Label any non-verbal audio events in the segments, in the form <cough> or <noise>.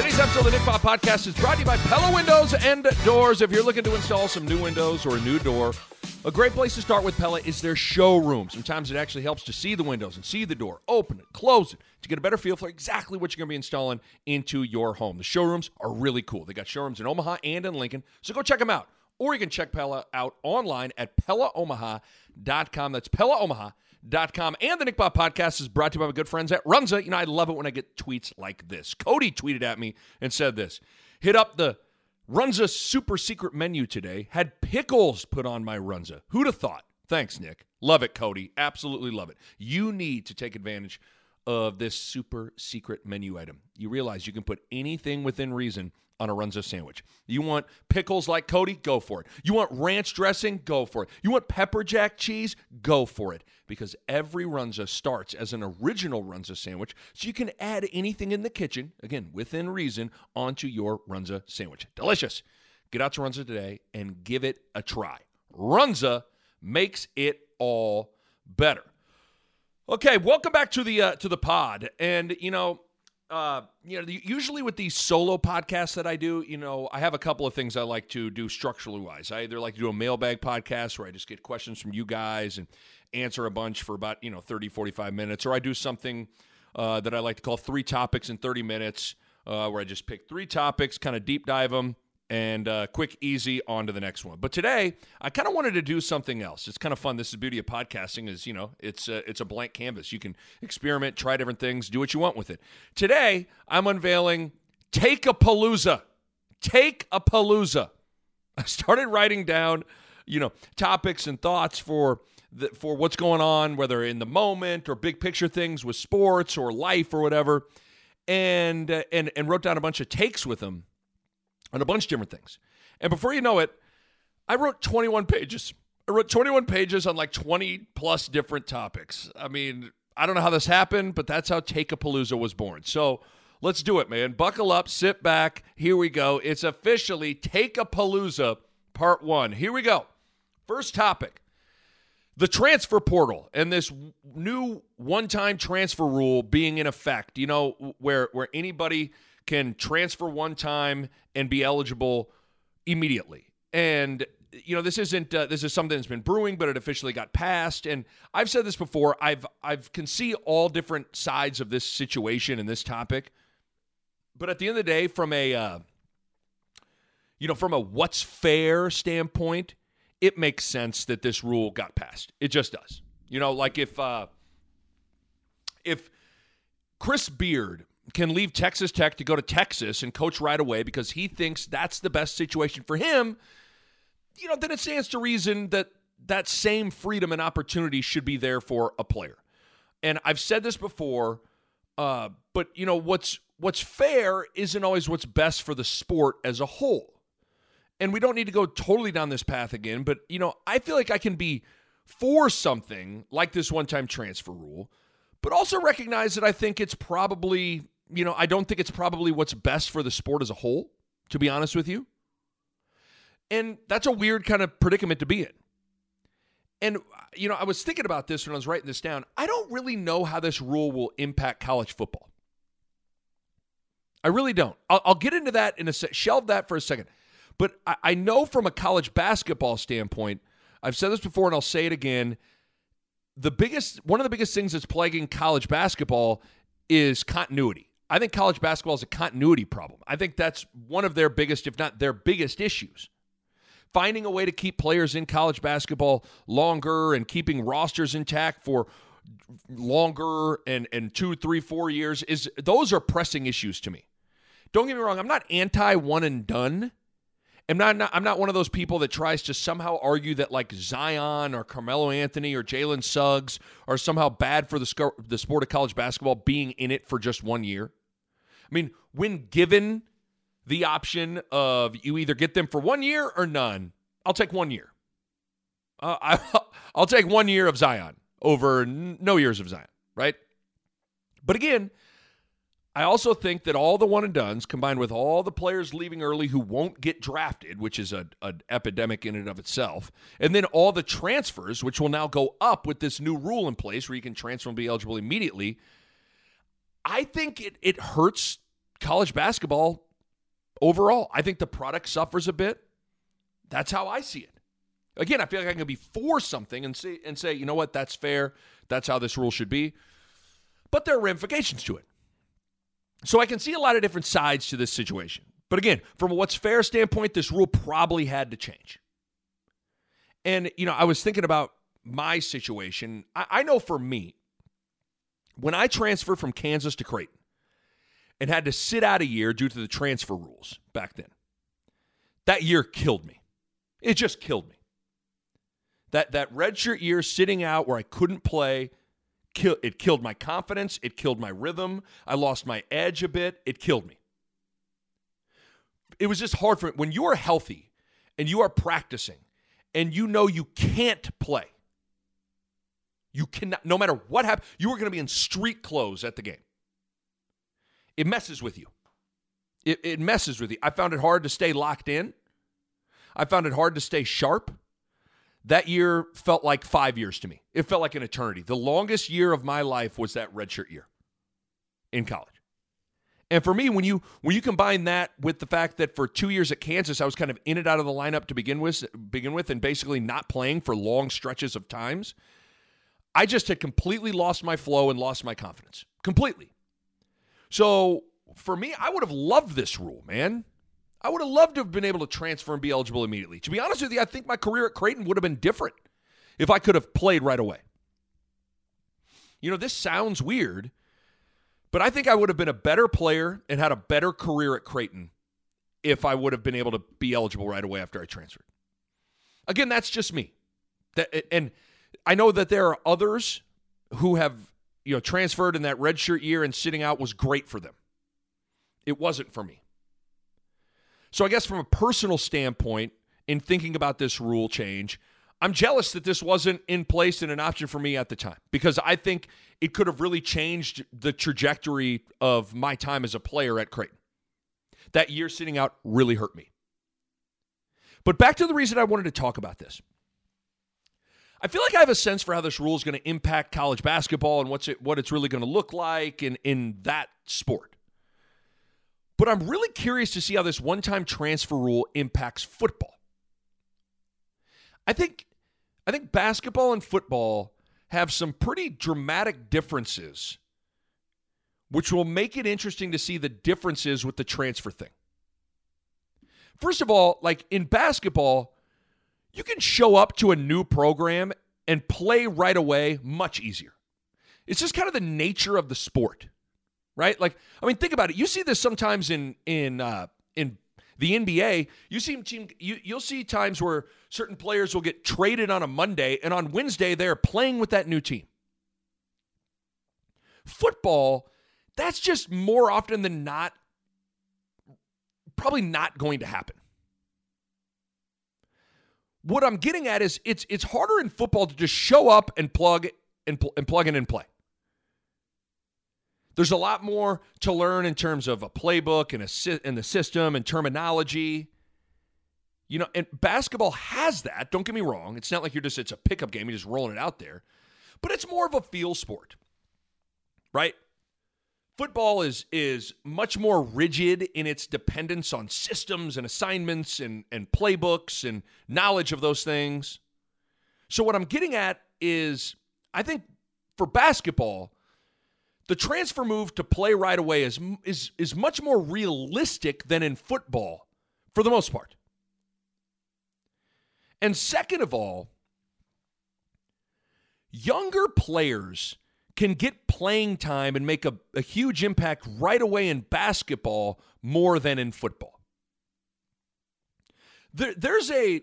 Today's episode of the Nick Bob Podcast is brought to you by Pella Windows and Doors. If you're looking to install some new windows or a new door, a great place to start with Pella is their showroom. Sometimes it actually helps to see the windows and see the door, open it, close it, to get a better feel for exactly what you're going to be installing into your home. The showrooms are really cool. They got showrooms in Omaha and in Lincoln, so go check them out. Or you can check Pella out online at PellaOmaha.com. That's PellaOmaha.com. And the Nick Bob podcast is brought to you by my good friends at Runza. You know, I love it when I get tweets like this. Cody tweeted at me and said this Hit up the Runza super secret menu today. Had pickles put on my Runza. Who'd have thought? Thanks, Nick. Love it, Cody. Absolutely love it. You need to take advantage of this super secret menu item. You realize you can put anything within reason on a Runza sandwich. You want pickles like Cody? Go for it. You want ranch dressing? Go for it. You want pepper jack cheese? Go for it. Because every Runza starts as an original Runza sandwich, so you can add anything in the kitchen, again, within reason, onto your Runza sandwich. Delicious. Get out to Runza today and give it a try. Runza makes it all better. Okay, welcome back to the uh, to the pod. And you know, uh, you know, usually with these solo podcasts that I do, you know, I have a couple of things I like to do structurally wise. I either like to do a mailbag podcast where I just get questions from you guys and answer a bunch for about, you know, 30, 45 minutes, or I do something uh, that I like to call three topics in 30 minutes, uh, where I just pick three topics, kind of deep dive them, and uh, quick, easy on to the next one. But today, I kind of wanted to do something else. It's kind of fun. This is the beauty of podcasting is, you know, it's a, it's a blank canvas. You can experiment, try different things, do what you want with it. Today, I'm unveiling Take a Palooza. Take a Palooza. I started writing down, you know, topics and thoughts for the, for what's going on, whether in the moment or big picture things with sports or life or whatever, and uh, and and wrote down a bunch of takes with them on a bunch of different things. And before you know it, I wrote 21 pages. I wrote 21 pages on like 20 plus different topics. I mean, I don't know how this happened, but that's how Take a Palooza was born. So let's do it, man. Buckle up, sit back. Here we go. It's officially Take a Palooza Part One. Here we go. First topic the transfer portal and this new one-time transfer rule being in effect you know where where anybody can transfer one time and be eligible immediately and you know this isn't uh, this is something that's been brewing but it officially got passed and i've said this before i've i've can see all different sides of this situation and this topic but at the end of the day from a uh, you know from a what's fair standpoint it makes sense that this rule got passed. It just does. You know, like if uh, if Chris Beard can leave Texas Tech to go to Texas and coach right away because he thinks that's the best situation for him, you know, then it stands to reason that that same freedom and opportunity should be there for a player. And I've said this before, uh, but you know what's what's fair isn't always what's best for the sport as a whole and we don't need to go totally down this path again, but you know, I feel like I can be for something like this one-time transfer rule, but also recognize that I think it's probably, you know, I don't think it's probably what's best for the sport as a whole, to be honest with you. And that's a weird kind of predicament to be in. And you know, I was thinking about this when I was writing this down. I don't really know how this rule will impact college football. I really don't. I'll, I'll get into that in a sec. Shelve that for a second. But I, I know from a college basketball standpoint, I've said this before and I'll say it again. The biggest, one of the biggest things that's plaguing college basketball is continuity. I think college basketball is a continuity problem. I think that's one of their biggest, if not their biggest issues. Finding a way to keep players in college basketball longer and keeping rosters intact for longer and, and two, three, four years is those are pressing issues to me. Don't get me wrong, I'm not anti one and done. am not, not I'm not one of those people that tries to somehow argue that like Zion or Carmelo Anthony or Jalen Suggs are somehow bad for the the sport of college basketball being in it for just one year. I mean, when given the option of you either get them for one year or none, I'll take one year. Uh, <laughs> I, I'll take one year of Zion over n- no years of Zion, right? But again, I also think that all the one and dones combined with all the players leaving early who won't get drafted, which is an epidemic in and of itself, and then all the transfers, which will now go up with this new rule in place where you can transfer and be eligible immediately. I think it, it hurts college basketball overall. I think the product suffers a bit. That's how I see it. Again, I feel like I can be for something and say and say, you know what, that's fair. That's how this rule should be. But there are ramifications to it. So I can see a lot of different sides to this situation. But again, from a what's fair standpoint, this rule probably had to change. And, you know, I was thinking about my situation. I, I know for me, when I transferred from Kansas to Creighton and had to sit out a year due to the transfer rules back then, that year killed me. It just killed me. That that redshirt year sitting out where I couldn't play, kill, it killed my confidence. It killed my rhythm. I lost my edge a bit. It killed me. It was just hard for me. When you are healthy and you are practicing and you know you can't play, you cannot, no matter what happens, you are going to be in street clothes at the game. It messes with you. It, it messes with you. I found it hard to stay locked in. I found it hard to stay sharp. That year felt like five years to me. It felt like an eternity. The longest year of my life was that redshirt year in college. And for me, when you when you combine that with the fact that for two years at Kansas, I was kind of in and out of the lineup to begin with, begin with, and basically not playing for long stretches of times, I just had completely lost my flow and lost my confidence completely. So for me, I would have loved this rule, man. I would have loved to have been able to transfer and be eligible immediately. To be honest with you, I think my career at Creighton would have been different if I could have played right away. You know, this sounds weird, but I think I would have been a better player and had a better career at Creighton if I would have been able to be eligible right away after I transferred. Again, that's just me. That and I know that there are others who have, you know, transferred in that redshirt year and sitting out was great for them. It wasn't for me. So I guess from a personal standpoint, in thinking about this rule change, I'm jealous that this wasn't in place and an option for me at the time because I think it could have really changed the trajectory of my time as a player at Creighton. That year sitting out really hurt me. But back to the reason I wanted to talk about this. I feel like I have a sense for how this rule is going to impact college basketball and what's it, what it's really going to look like in, in that sport. But I'm really curious to see how this one time transfer rule impacts football. I think I think basketball and football have some pretty dramatic differences, which will make it interesting to see the differences with the transfer thing. First of all, like in basketball, you can show up to a new program and play right away much easier. It's just kind of the nature of the sport right? Like, I mean, think about it. You see this sometimes in in uh, in the NBA. You see team. You you'll see times where certain players will get traded on a Monday, and on Wednesday they are playing with that new team. Football, that's just more often than not, probably not going to happen. What I'm getting at is it's it's harder in football to just show up and plug and, pl- and plug in and play. There's a lot more to learn in terms of a playbook and a and the system and terminology. You know, and basketball has that. Don't get me wrong. It's not like you're just it's a pickup game. You're just rolling it out there, but it's more of a feel sport, right? Football is is much more rigid in its dependence on systems and assignments and and playbooks and knowledge of those things. So what I'm getting at is, I think for basketball the transfer move to play right away is is is much more realistic than in football for the most part. And second of all, younger players can get playing time and make a, a huge impact right away in basketball more than in football. there, there's a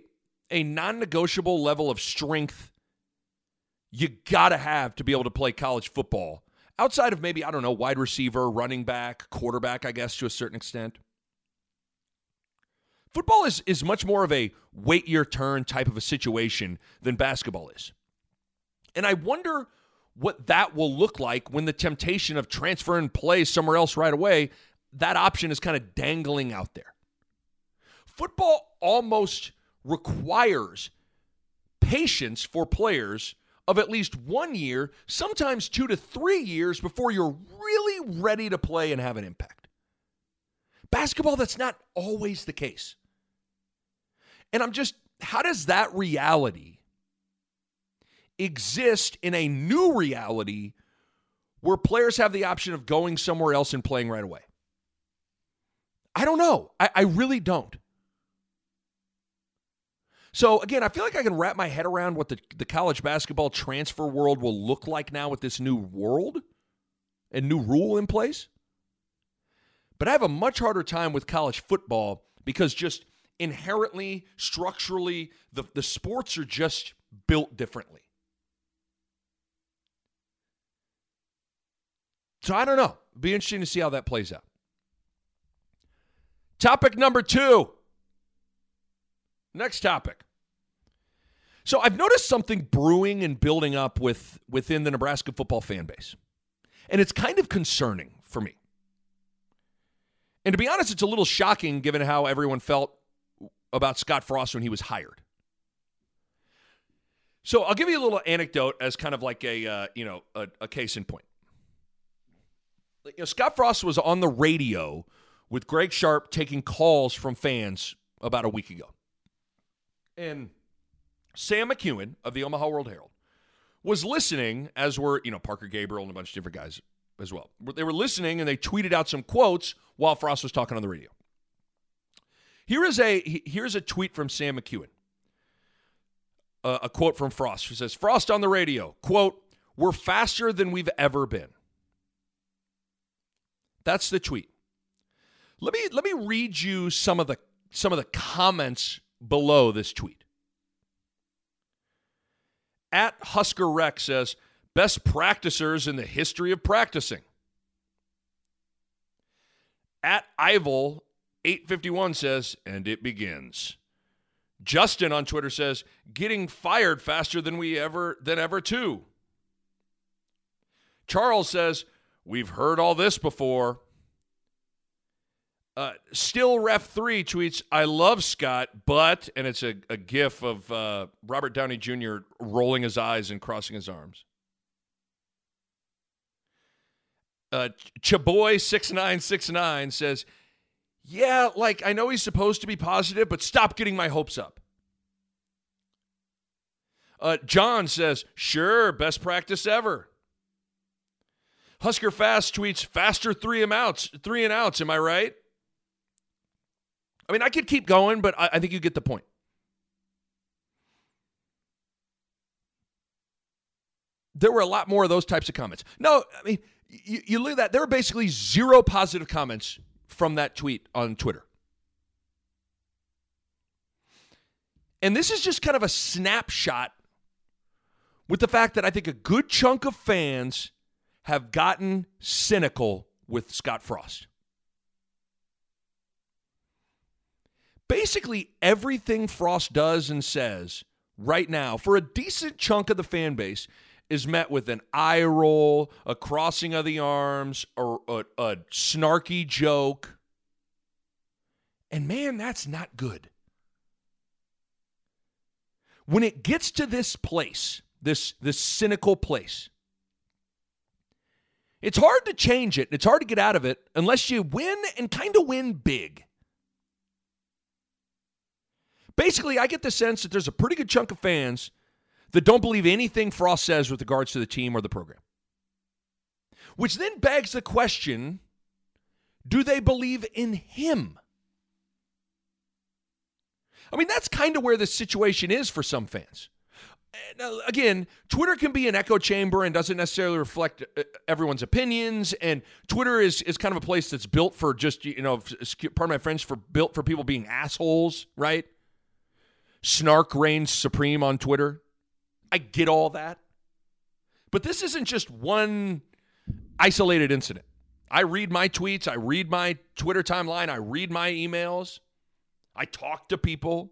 a non-negotiable level of strength you got to have to be able to play college football outside of maybe I don't know wide receiver, running back, quarterback, I guess to a certain extent. Football is is much more of a wait your turn type of a situation than basketball is. And I wonder what that will look like when the temptation of transfer and play somewhere else right away, that option is kind of dangling out there. Football almost requires patience for players of at least one year, sometimes two to three years before you're really ready to play and have an impact. Basketball, that's not always the case. And I'm just, how does that reality exist in a new reality where players have the option of going somewhere else and playing right away? I don't know. I, I really don't. So again, I feel like I can wrap my head around what the, the college basketball transfer world will look like now with this new world and new rule in place. But I have a much harder time with college football because just inherently, structurally, the, the sports are just built differently. So I don't know. Be interesting to see how that plays out. Topic number two. Next topic. So I've noticed something brewing and building up with within the Nebraska football fan base. And it's kind of concerning for me. And to be honest, it's a little shocking given how everyone felt about Scott Frost when he was hired. So I'll give you a little anecdote as kind of like a uh, you know a, a case in point you know, Scott Frost was on the radio with Greg Sharpe taking calls from fans about a week ago. And Sam McKewon of the Omaha World Herald was listening, as were, you know, Parker Gabriel and a bunch of different guys as well. They were listening and they tweeted out some quotes while Frost was talking on the radio. Here is a here's a tweet from Sam McKewon. Uh, a quote from Frost. He says, Frost on the radio, quote, we're faster than we've ever been. That's the tweet. Let me let me read you some of the some of the comments below this tweet. At Husker Rec says, best practicers in the history of practicing. At Ival 851 says, and it begins. Justin on Twitter says, getting fired faster than we ever than ever too. Charles says, We've heard all this before. Uh, Still Ref 3 tweets, I love Scott, but, and it's a, a gif of uh, Robert Downey Jr. rolling his eyes and crossing his arms. Uh, Chaboy6969 says, Yeah, like, I know he's supposed to be positive, but stop getting my hopes up. Uh, John says, Sure, best practice ever. Husker Fast tweets faster three and outs, three and outs. Am I right? I mean, I could keep going, but I, I think you get the point. There were a lot more of those types of comments. No, I mean, you, you look at that. There were basically zero positive comments from that tweet on Twitter. And this is just kind of a snapshot with the fact that I think a good chunk of fans have gotten cynical with Scott Frost. Basically, everything Frost does and says right now, for a decent chunk of the fan base, is met with an eye roll, a crossing of the arms, or a, a snarky joke. And man, that's not good. When it gets to this place, this, this cynical place, it's hard to change it. It's hard to get out of it unless you win and kind of win big. Basically, I get the sense that there's a pretty good chunk of fans that don't believe anything Frost says with regards to the team or the program. Which then begs the question do they believe in him? I mean, that's kind of where the situation is for some fans now, again, Twitter can be an echo chamber and doesn't necessarily reflect uh, everyone's opinions. And Twitter is is kind of a place that's built for just you know, pardon my French, for built for people being assholes, right? snark reigns supreme on Twitter. I get all that. But this isn't just one isolated incident. I read my tweets, I read my Twitter timeline, I read my emails, I talk to people.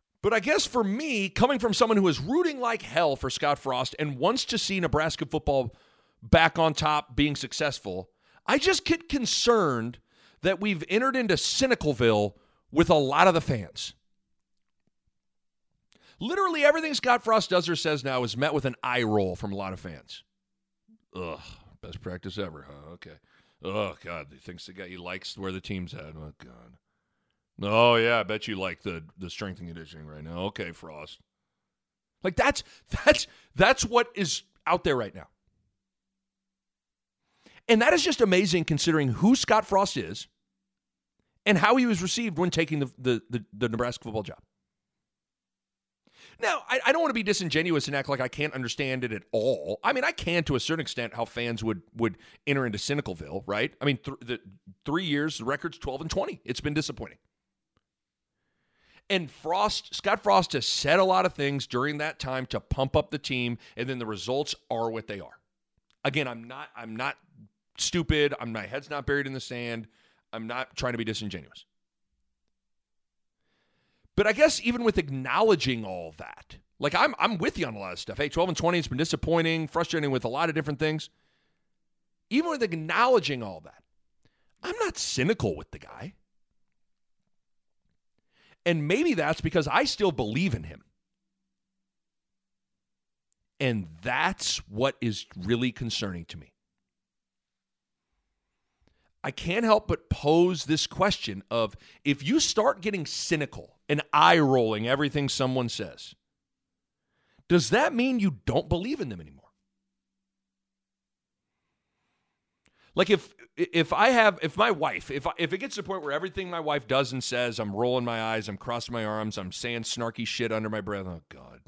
But I guess for me, coming from someone who is rooting like hell for Scott Frost and wants to see Nebraska football back on top being successful, I just get concerned – that we've entered into Cynicalville with a lot of the fans. Literally everything Scott Frost does or says now is met with an eye roll from a lot of fans. Ugh, best practice ever, huh? Okay. Oh God, he thinks the guy he likes where the team's at. Oh God. Oh yeah, I bet you like the the strength and conditioning right now. Okay, Frost. Like that's that's that's what is out there right now. And that is just amazing considering who Scott Frost is and how he was received when taking the, the, the, the Nebraska football job. Now, I, I, don't want to be disingenuous and act like I can't understand it at all. I mean, I can to a certain extent how fans would would enter into Cynicalville, right? I mean, th- the three years, the record's 12 and 20. It's been disappointing. And Frost, Scott Frost has said a lot of things during that time to pump up the team, and then the results are what they are. Again, I'm not I'm not stupid. I'm my head's not buried in the sand. I'm not trying to be disingenuous. But I guess even with acknowledging all that, like I'm I'm with you on a lot of stuff. Hey, 12 and 20 has been disappointing, frustrating with a lot of different things. Even with acknowledging all that, I'm not cynical with the guy. And maybe that's because I still believe in him. And that's what is really concerning to me. I can't help but pose this question of if you start getting cynical and eye rolling everything someone says, does that mean you don't believe in them anymore? Like if if I have if my wife if I, if it gets to the point where everything my wife does and says I'm rolling my eyes I'm crossing my arms I'm saying snarky shit under my breath oh god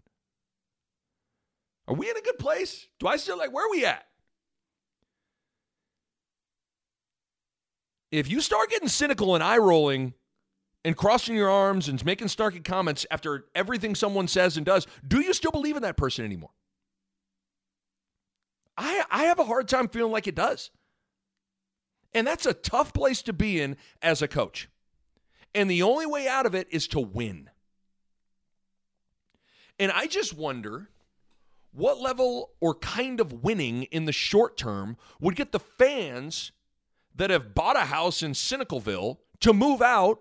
are we in a good place do I still like where are we at if you start getting cynical and eye rolling and crossing your arms and making snarky comments after everything someone says and does, do you still believe in that person anymore? I, I have a hard time feeling like it does. And that's a tough place to be in as a coach. And the only way out of it is to win. And I just wonder what level or kind of winning in the short term would get the fans that have bought a house in Cynicalville to move out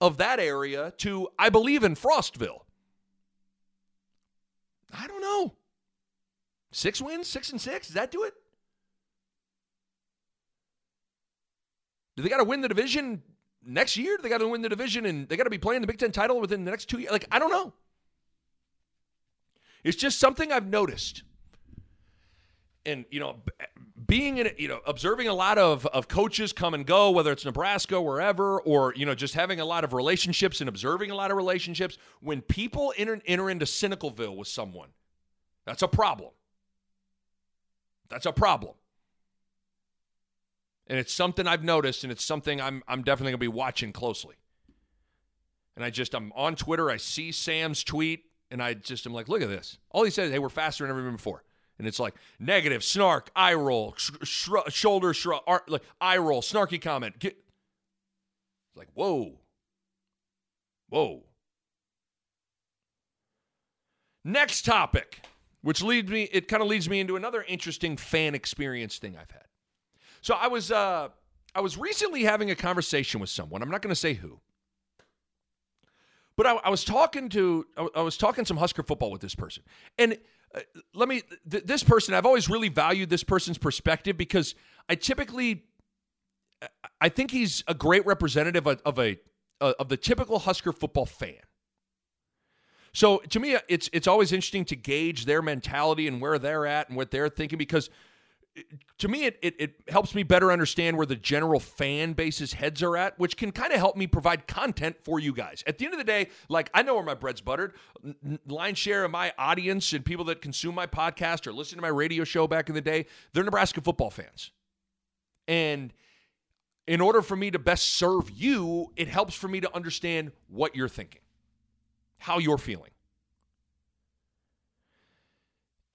of that area to, I believe, in Frostville. I don't know. Six wins, six and six. Does that do it? Do they got to win the division next year? Do they got to win the division and they got to be playing the Big Ten title within the next two years? Like, I don't know. It's just something I've noticed. And, you know, being in you know observing a lot of of coaches come and go whether it's Nebraska wherever or you know just having a lot of relationships and observing a lot of relationships when people enter, enter into cynicalville with someone that's a problem that's a problem and it's something I've noticed and it's something I'm I'm definitely going to be watching closely and I just I'm on Twitter I see Sam's tweet and I just am like look at this all he said hey we're faster than ever been before and it's like negative, snark, eye roll, sh- sh- shoulder shrug, ar- like eye roll, snarky comment. Get, like whoa, whoa. Next topic, which leads me, it kind of leads me into another interesting fan experience thing I've had. So I was, uh, I was recently having a conversation with someone. I'm not going to say who, but I, I, was talking to, I was talking some Husker football with this person, and uh, let me, th- this person, I've always really valued this person's perspective because I typically, I think he's a great representative of, of a, uh, of the typical Husker football fan. So to me, it's it's always interesting to gauge their mentality and where they're at and what they're thinking because to me it, it, it helps me better understand where the general fan base's heads are at which can kind of help me provide content for you guys. At the end of the day like i know where my bread's buttered. Line share of my audience and people that consume my podcast or listen to my radio show back in the day they're nebraska football fans. And in order for me to best serve you it helps for me to understand what you're thinking how you're feeling.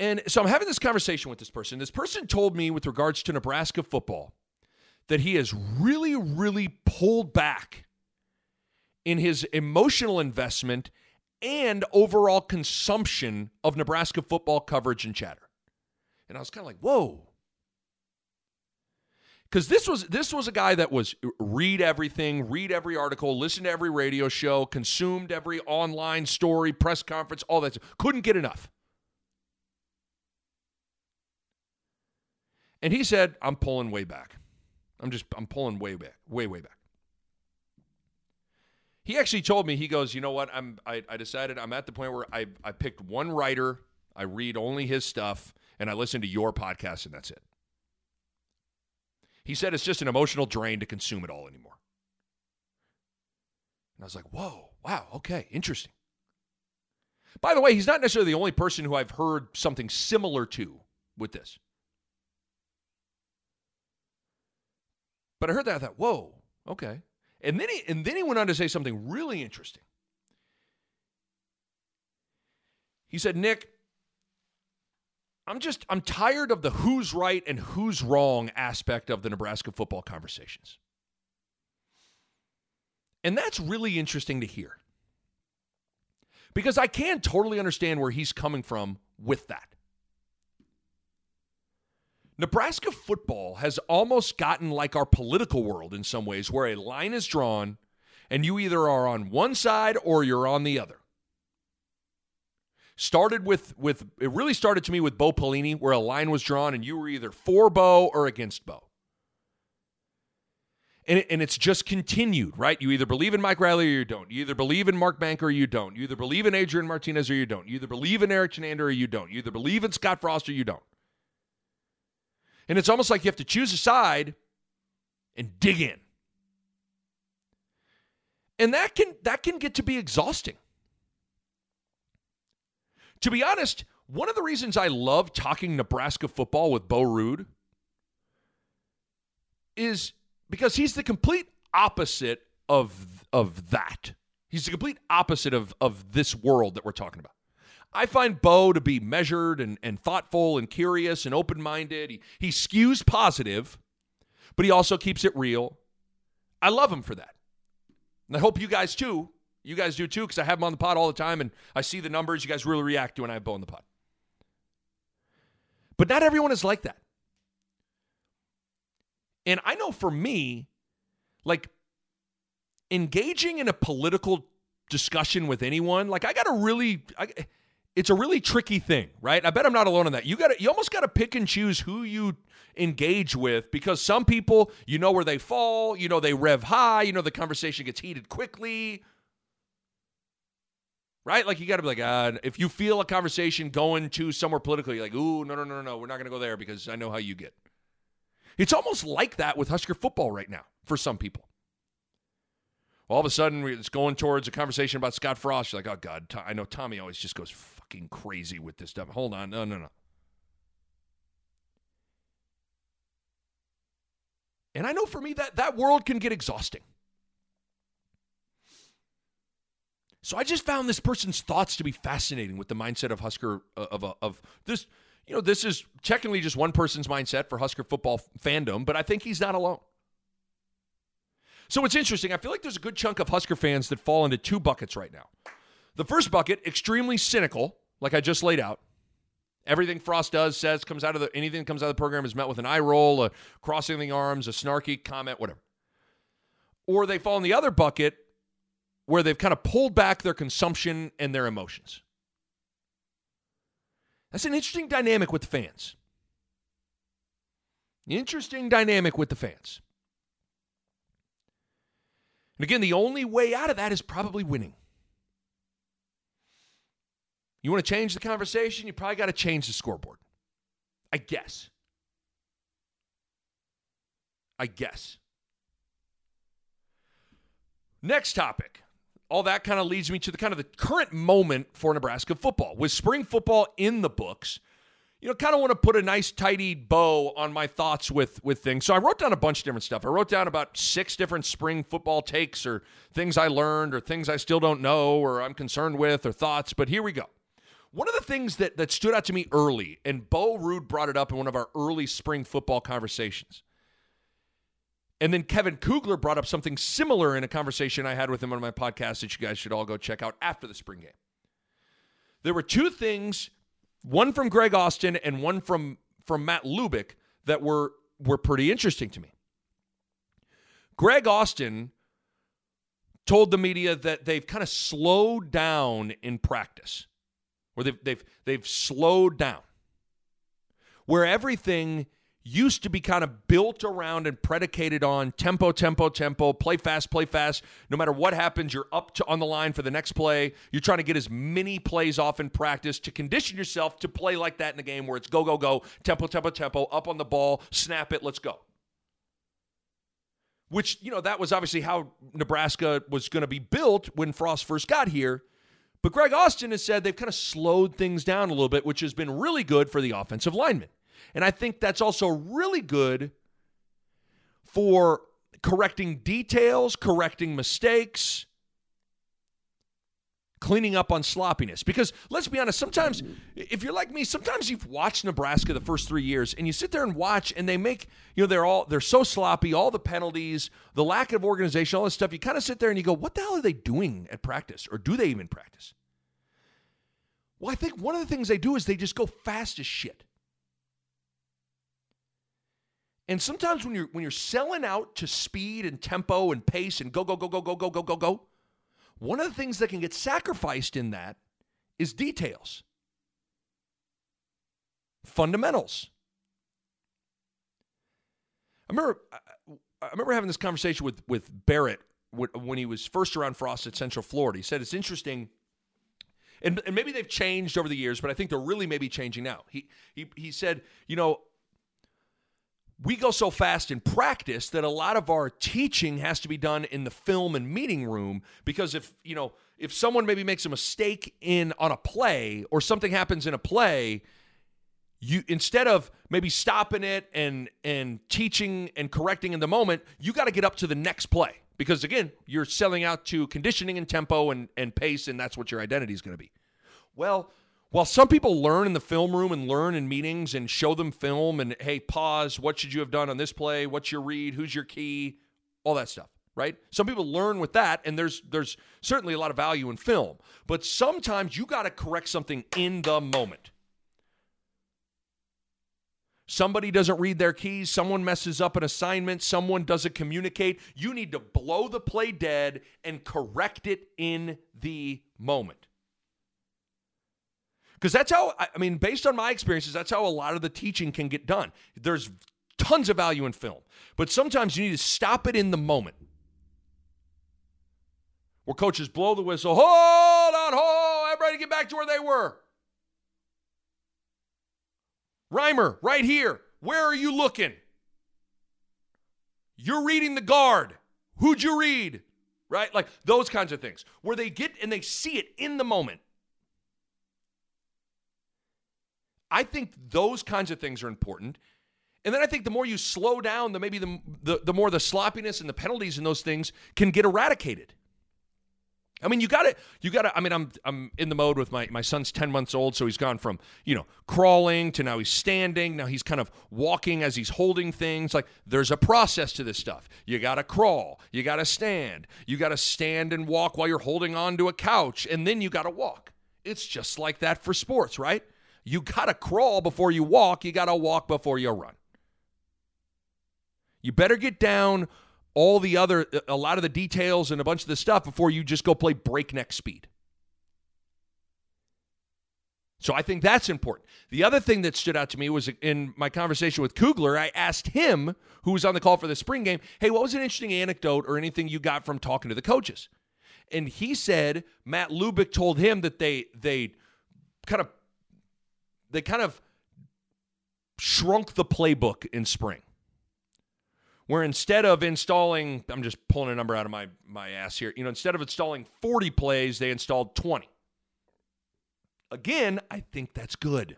And so I'm having this conversation with this person. This person told me, with regards to Nebraska football, that he has really, really pulled back in his emotional investment and overall consumption of Nebraska football coverage and chatter. And I was kind of like, whoa, because this was this was a guy that was read everything, read every article, listen to every radio show, consumed every online story, press conference, all that. Couldn't get enough. And he said, "I'm pulling way back. I'm just I'm pulling way back, way way back." He actually told me he goes, "You know what? I'm I, I decided I'm at the point where I I picked one writer, I read only his stuff, and I listen to your podcast, and that's it." He said it's just an emotional drain to consume it all anymore. And I was like, whoa, wow, okay, interesting. By the way, he's not necessarily the only person who I've heard something similar to with this. But I heard that I thought, whoa, okay. And then he and then he went on to say something really interesting. He said, Nick, I'm just I'm tired of the who's right and who's wrong aspect of the Nebraska football conversations. And that's really interesting to hear. Because I can totally understand where he's coming from with that. Nebraska football has almost gotten like our political world in some ways, where a line is drawn and you either are on one side or you're on the other. Started with with it really started to me with Bo Pelini, where a line was drawn and you were either for Bo or against Bo. And, it, and it's just continued, right? You either believe in Mike Riley or you don't. You either believe in Mark Banker or you don't. You either believe in Adrian Martinez or you don't. You either believe in Erik Chinander or you don't. You either believe in Scott Frost or you don't. And it's almost like you have to choose a side and dig in. And that can that can get to be exhausting. To be honest, one of the reasons I love talking Nebraska football with Bo Ruud is because he's the complete opposite of, of that. He's the complete opposite of, of this world that we're talking about. I find Bo to be measured and, and thoughtful and curious and open minded. He, he skews positive, but he also keeps it real. I love him for that. And I hope you guys too you guys do too, because I have him on the pod all the time and I see the numbers. You guys really react to when I have Bo on the pod. But not everyone is like that. And I know for me, like engaging in a political discussion with anyone, like I got to really, I, it's a really tricky thing, right? I bet I'm not alone in that. You got to, you almost got to pick and choose who you engage with because some people, you know where they fall, you know they rev high, you know the conversation gets heated quickly right? Like you got to be like, uh, if you feel a conversation going to somewhere politically, you're like, ooh, no, no, no, no, we're not going to go there because I know how you get. It's almost like that with Husker football right now for some people. All of a sudden, it's going towards a conversation about Scott Frost. You're like, oh God, I know Tommy always just goes fucking crazy with this stuff. Hold on, no, no, no. And I know for me that that world can get exhausting. So I just found this person's thoughts to be fascinating with the mindset of Husker uh, of of, of this. You know, this is technically just one person's mindset for Husker football fandom, but I think he's not alone. So it's interesting. I feel like there's a good chunk of Husker fans that fall into two buckets right now. The first bucket, extremely cynical, like I just laid out. Everything Frost does, says, comes out of the anything that comes out of the program is met with an eye roll, a crossing of the arms, a snarky comment, whatever. Or they fall in the other bucket where they've kind of pulled back their consumption and their emotions. That's an interesting dynamic with the fans. Interesting dynamic with the fans. And again, the only way out of that is probably winning. You want to change the conversation? You probably got to change the scoreboard. I guess. I guess. Next topic. All that kind of leads me to the kind of the current moment for Nebraska football. With spring football in the books, you know, kind of want to put a nice tidy bow on my thoughts with with things. So I wrote down a bunch of different stuff. I wrote down about six different spring football takes or things I learned or things I still don't know or I'm concerned with or thoughts, but here we go. One of the things that, that stood out to me early, and Bo Ruud brought it up in one of our early spring football conversations. And then Kevin Kugler brought up something similar in a conversation I had with him on my podcast that you guys should all go check out after the spring game. There were two things, one from Greg Austin and one from from Matt Lubick, that were were pretty interesting to me. Greg Austin told the media that they've kind of slowed down in practice where they've, they've, they've slowed down, where everything used to be kind of built around and predicated on tempo, tempo, tempo, play fast, play fast. No matter what happens, you're up to on the line for the next play. You're trying to get as many plays off in practice to condition yourself to play like that in the game where it's go, go, go, tempo, tempo, tempo, up on the ball, snap it, let's go. Which, you know, that was obviously how Nebraska was going to be built when Frost first got here. But Greg Austin has said they've kind of slowed things down a little bit, which has been really good for the offensive linemen. And I think that's also really good for correcting details, correcting mistakes, cleaning up on sloppiness. Because let's be honest, sometimes, if you're like me, sometimes you've watched Nebraska the first three years and you sit there and watch and they make, you know, they're all, they're so sloppy, all the penalties, the lack of organization, all this stuff. You kind of sit there and you go, what the hell are they doing at practice? Or do they even practice? Well, I think one of the things they do is they just go fast as shit. And sometimes when you're when you're selling out to speed and tempo and pace and go go go go go go go go go, one of the things that can get sacrificed in that is details, fundamentals. I remember, I remember having this conversation with with Barrett when he was first around Frost at Central Florida. He said it's interesting, and, and maybe they've changed over the years, but I think they're really maybe changing now. He he he said, you know, we go so fast in practice that a lot of our teaching has to be done in the film and meeting room because if you know if someone maybe makes a mistake in on a play or something happens in a play you instead of maybe stopping it and and teaching and correcting in the moment you got to get up to the next play because again you're selling out to conditioning and tempo and and pace and that's what your identity is going to be. Well while some people learn in the film room and learn in meetings and show them film and hey, pause, what should you have done on this play? What's your read? Who's your key? All that stuff, right? Some people learn with that, and there's there's certainly a lot of value in film. But sometimes you got to correct something in the moment. Somebody doesn't read their keys, someone messes up an assignment, someone doesn't communicate. You need to blow the play dead and correct it in the moment. Because that's how, I mean, based on my experiences, that's how a lot of the teaching can get done. There's tons of value in film, but sometimes you need to stop it in the moment. Where coaches blow the whistle, hold on, hold, everybody get back to where they were. Reimer, right here. Where are you looking? You're reading the guard. Who'd you read? Right? Like those kinds of things where they get and they see it in the moment. I think those kinds of things are important. And then I think the more you slow down, the maybe the, the, the more the sloppiness and the penalties and those things can get eradicated. I mean, you got to, you got to. I mean, I'm, I'm in the mode with my, my son's ten months old, so he's gone from you know crawling to now he's standing. Now he's kind of walking as he's holding things. Like there's a process to this stuff. You got to crawl, you got to stand, you got to stand and walk while you're holding on to a couch, and then you got to walk. It's just like that for sports, right? You got to crawl before you walk, you got to walk before you run. You better get down all the other, a lot of the details and a bunch of the stuff before you just go play breakneck speed. So I think that's important. The other thing that stood out to me was in my conversation with Kugler, I asked him, who was on the call for the spring game, hey, what was an interesting anecdote or anything you got from talking to the coaches? And he said Matt Lubick told him that they they kind of they kind of shrunk the playbook in spring. Where instead of installing, I'm just pulling a number out of my, my ass here, you know, instead of installing 40 plays, they installed 20. Again, I think that's good.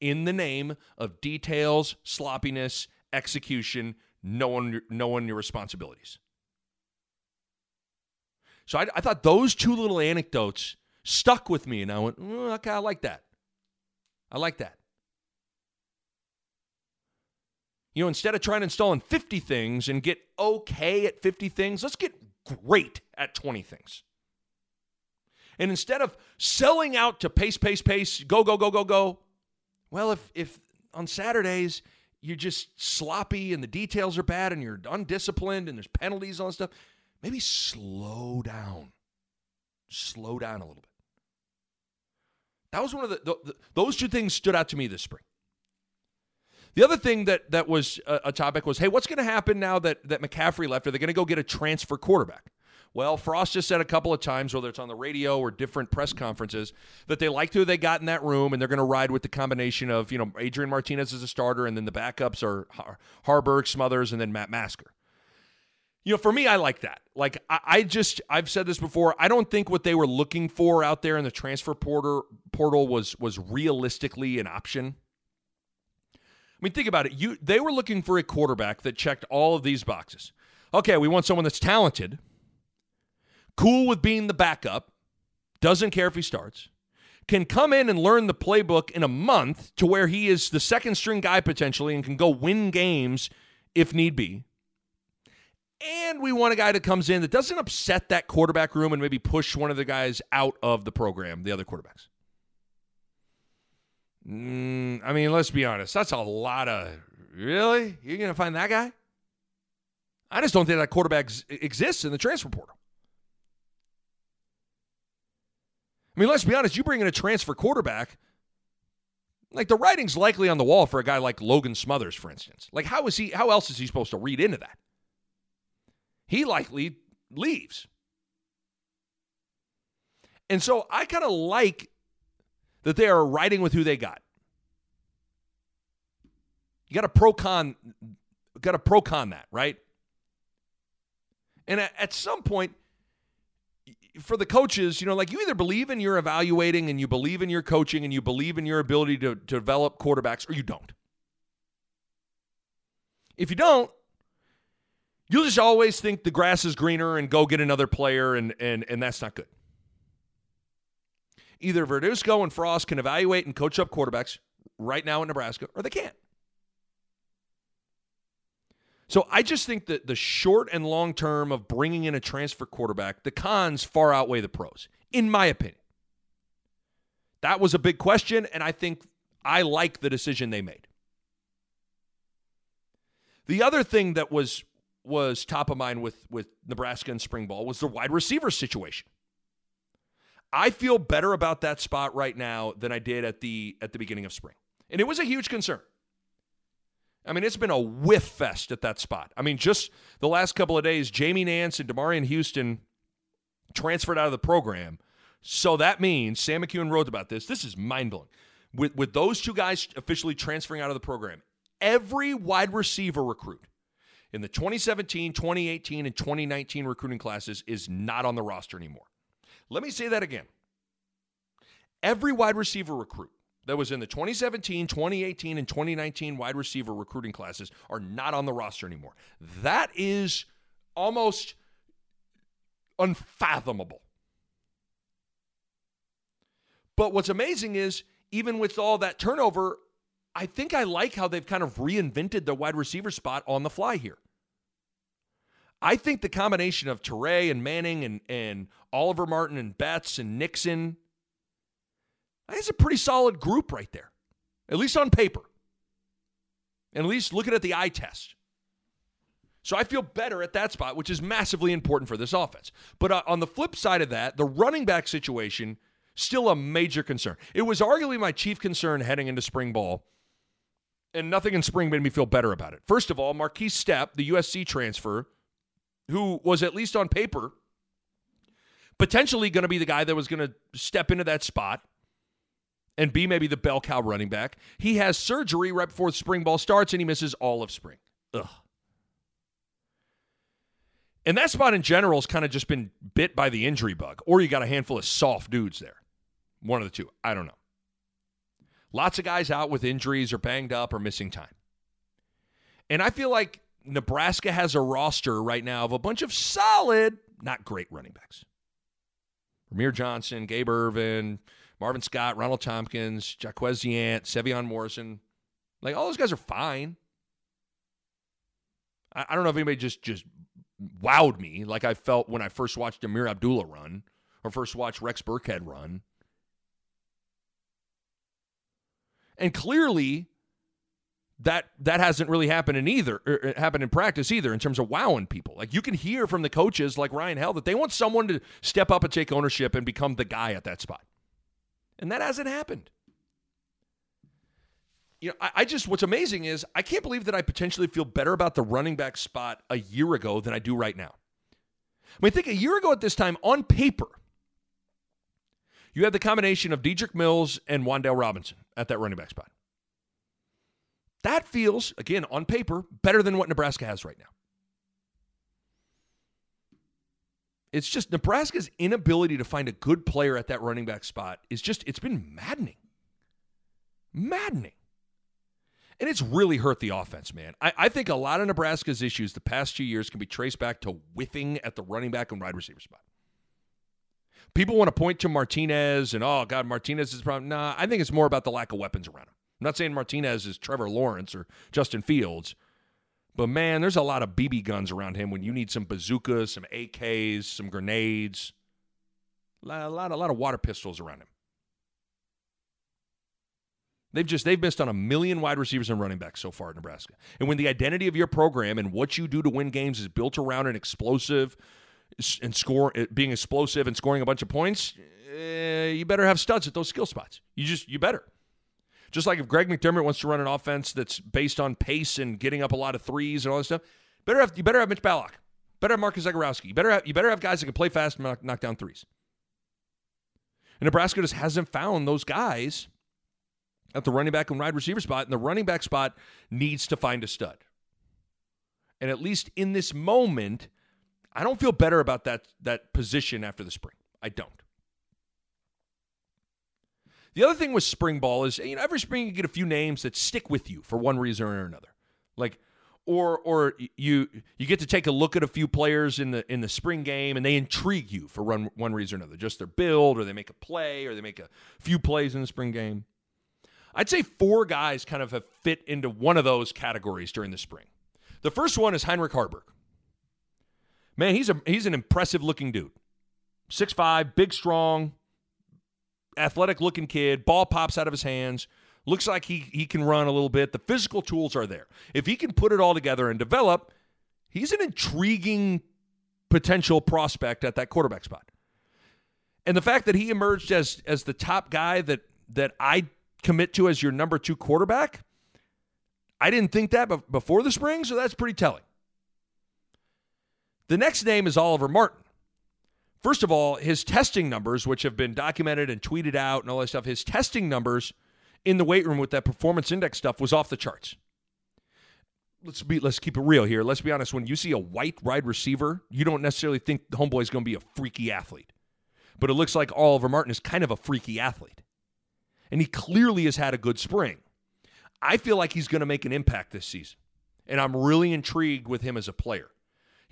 In the name of details, sloppiness, execution, knowing, knowing your responsibilities. So I, I thought those two little anecdotes stuck with me, and I went, oh, okay, I like that. I like that. You know, instead of trying to install in 50 things and get okay at 50 things, let's get great at 20 things. And instead of selling out to pace, pace, pace, go, go, go, go, go, well, if, if on Saturdays you're just sloppy and the details are bad and you're undisciplined and there's penalties on stuff, maybe slow down. Slow down a little bit. That was one of the, the, the those two things stood out to me this spring. The other thing that that was a, a topic was, hey, what's going to happen now that that McCaffrey left? Are they going to go get a transfer quarterback? Well, Frost just said a couple of times, whether it's on the radio or different press conferences, that they liked who they got in that room, and they're going to ride with the combination of you know Adrian Martinez as a starter, and then the backups are Har- Haarberg, Smothers, and then Matt Masker. You know, for me, I like that. Like, I, I, just, I've said this before. I don't think what they were looking for out there in the transfer portal portal was was realistically an option. I mean, think about it. You, they were looking for a quarterback that checked all of these boxes. Okay, we want someone that's talented cool with being the backup, doesn't care if he starts, can come in and learn the playbook in a month to where he is the second string guy potentially and can go win games if need be. And we want a guy that comes in that doesn't upset that quarterback room and maybe push one of the guys out of the program, the other quarterbacks. Mm, I mean, let's be honest. That's a lot of. Really? You're going to find that guy? I just don't think that quarterback exists in the transfer portal. I mean, let's be honest, you bring in a transfer quarterback, like the writing's likely on the wall for a guy like Logan Smothers, for instance. Like, how is he how else is he supposed to read into that? He likely leaves. And so I kind of like that they are riding with who they got. You got a pro con got a pro con that, right? And at, some point, for the coaches, you know, like you either believe in your evaluating and you believe in your coaching and you believe in your ability to, to develop quarterbacks or you don't. If you don't, you'll just always think the grass is greener and go get another player, and and and that's not good. Either Verduzco and Frost can evaluate and coach up quarterbacks right now in Nebraska, or they can't. So I just think that the short and long term of bringing in a transfer quarterback, the cons far outweigh the pros, in my opinion. That was a big question, and I think I like the decision they made. The other thing that was was top of mind with with Nebraska and spring ball was the wide receiver situation. I feel better about that spot right now than I did at the at the beginning of spring. And it was a huge concern. I mean, it's been a whiff fest at that spot. I mean, just the last couple of days, Jamie Nance and Demariyon Houston transferred out of the program. So that means Sam McKewon wrote about this. This is mind blowing. With with those two guys officially transferring out of the program, every wide receiver recruit in the 2017, 2018, and 2019 recruiting classes is not on the roster anymore. Let me say that again. Every wide receiver recruit that was in the 2017, 2018, and 2019 wide receiver recruiting classes are not on the roster anymore. That is almost unfathomable. But what's amazing is, even with all that turnover, I think I like how they've kind of reinvented the wide receiver spot on the fly here. I think the combination of Turay and Manning and, and Oliver Martin and Betts and Nixon, that's a pretty solid group right there, at least on paper. And at least looking at the eye test. So I feel better at that spot, which is massively important for this offense. But uh, on the flip side of that, the running back situation still a major concern. It was arguably my chief concern heading into spring ball, and nothing in spring made me feel better about it. First of all, Markese Stepp, the USC transfer, who was at least on paper potentially going to be the guy that was going to step into that spot and be maybe the bell cow running back. He has surgery right before the spring ball starts and he misses all of spring. Ugh. And that spot in general has kind of just been bit by the injury bug, or you got a handful of soft dudes there. One of the two. I don't know. Lots of guys out with injuries or banged up or missing time. And I feel like Nebraska has a roster right now of a bunch of solid, not great running backs. Rahmir Johnson, Gabe Ervin, Marvin Scott, Ronald Tompkins, Jaquez Yant, Sevion Morrison. Like all those guys are fine. I, I don't know if anybody just just wowed me like I felt when I first watched Ameer Abdullah run or first watched Rex Burkhead run. And clearly, that that hasn't really happened in either er, er, happened in practice either in terms of wowing people. Like you can hear from the coaches like Ryan Held that they want someone to step up and take ownership and become the guy at that spot. And that hasn't happened. You know, I, I just what's amazing is I can't believe that I potentially feel better about the running back spot a year ago than I do right now. I mean, think a year ago at this time, on paper, you had the combination of Dedrick Mills and Wan'Dale Robinson at that running back spot. That feels, again, on paper, better than what Nebraska has right now. It's just Nebraska's inability to find a good player at that running back spot is just, it's been maddening. Maddening. And it's really hurt the offense, man. I, I, think a lot of Nebraska's issues the past two years can be traced back to whiffing at the running back and wide receiver spot. People want to point to Martinez and, oh, God, Martinez is the problem. Nah, I think it's more about the lack of weapons around him. I'm not saying Martinez is Trevor Lawrence or Justin Fields, but man, there's a lot of BB guns around him when you need some bazookas, some AKs, some grenades, a lot, a lot of water pistols around him. They've just they've missed on a million wide receivers and running backs so far at Nebraska. And when the identity of your program and what you do to win games is built around an explosive and score being explosive and scoring a bunch of points, eh, you better have studs at those skill spots. You just you better. Just like if Greg McDermott wants to run an offense that's based on pace and getting up a lot of threes and all that stuff, better have you better have Mitch Ballock, better have Marcus Zegarowski. You better have you better have guys that can play fast and knock, knock down threes. And Nebraska just hasn't found those guys at the running back and wide receiver spot, and the running back spot needs to find a stud. And at least in this moment, I don't feel better about that that position after the spring. I don't. The other thing with spring ball is, you know, every spring you get a few names that stick with you for one reason or another. Like, or or you you get to take a look at a few players in the in the spring game and they intrigue you for one one reason or another, just their build, or they make a play, or they make a few plays in the spring game. I'd say four guys kind of have fit into one of those categories during the spring. The first one is Heinrich Haarberg. Man, he's a he's an impressive looking dude. 6'5, big, strong, athletic looking kid, ball pops out of his hands, looks like he, he can run a little bit. The physical tools are there. If he can put it all together and develop, he's an intriguing potential prospect at that quarterback spot. And the fact that he emerged as as the top guy that that I commit to as your number two quarterback, I didn't think that before the spring, so that's pretty telling. The next name is Oliver Martin. First of all, his testing numbers, which have been documented and tweeted out and all that stuff, his testing numbers in the weight room with that performance index stuff was off the charts. Let's be let's keep it real here. Let's be honest. When you see a white wide receiver, you don't necessarily think the homeboy is going to be a freaky athlete. But it looks like Oliver Martin is kind of a freaky athlete. And he clearly has had a good spring. I feel like he's going to make an impact this season. And I'm really intrigued with him as a player.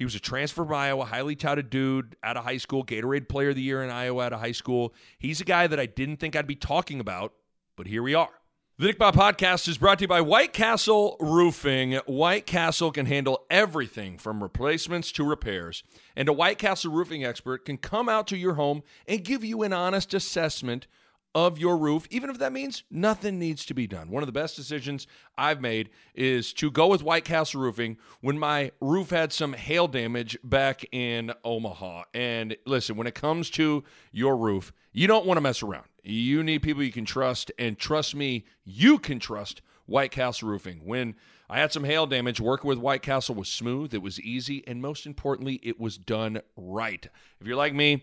He was a transfer from Iowa, highly touted dude out of high school, Gatorade Player of the Year in Iowa out of high school. He's a guy that I didn't think I'd be talking about, but here we are. The Nick Bob Podcast is brought to you by White Castle Roofing. White Castle can handle everything from replacements to repairs. And a White Castle roofing expert can come out to your home and give you an honest assessment of your roof, even if that means nothing needs to be done. One of the best decisions I've made is to go with White Castle Roofing when my roof had some hail damage back in Omaha. And listen, when it comes to your roof, you don't want to mess around. You need people you can trust, and trust me, you can trust White Castle Roofing. When I had some hail damage, working with White Castle was smooth, it was easy, and most importantly, it was done right. If you're like me,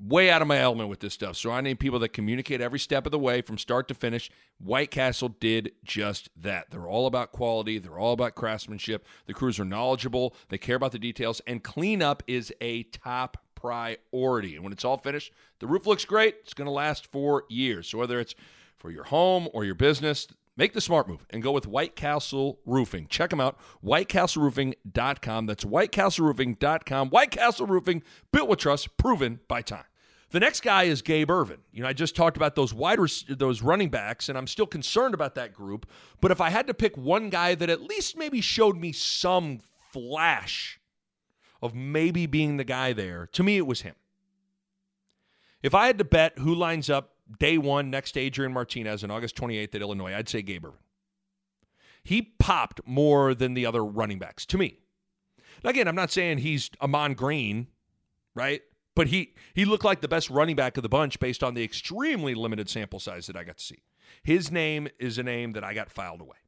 way out of my element with this stuff. So I need people that communicate every step of the way from start to finish. White Castle did just that. They're all about quality, they're all about craftsmanship. The crews are knowledgeable, they care about the details, and cleanup is a top priority. And when it's all finished, the roof looks great. It's going to last for years. So whether it's for your home or your business, Make the smart move and go with White Castle Roofing. Check them out, whitecastleroofing.com. That's whitecastleroofing.com. White Castle Roofing, built with trust, proven by time. The next guy is Gabe Ervin. You know, I just talked about those wide those running backs, and I'm still concerned about that group. But if I had to pick one guy that at least maybe showed me some flash of maybe being the guy there, to me it was him. If I had to bet who lines up day one next to Adrian Martinez on August 28th at Illinois, I'd say Gabe Ervin. He popped more than the other running backs to me. Now, again, I'm not saying he's Ahman Green, right? But he he looked like the best running back of the bunch based on the extremely limited sample size that I got to see. His name is a name that I got filed away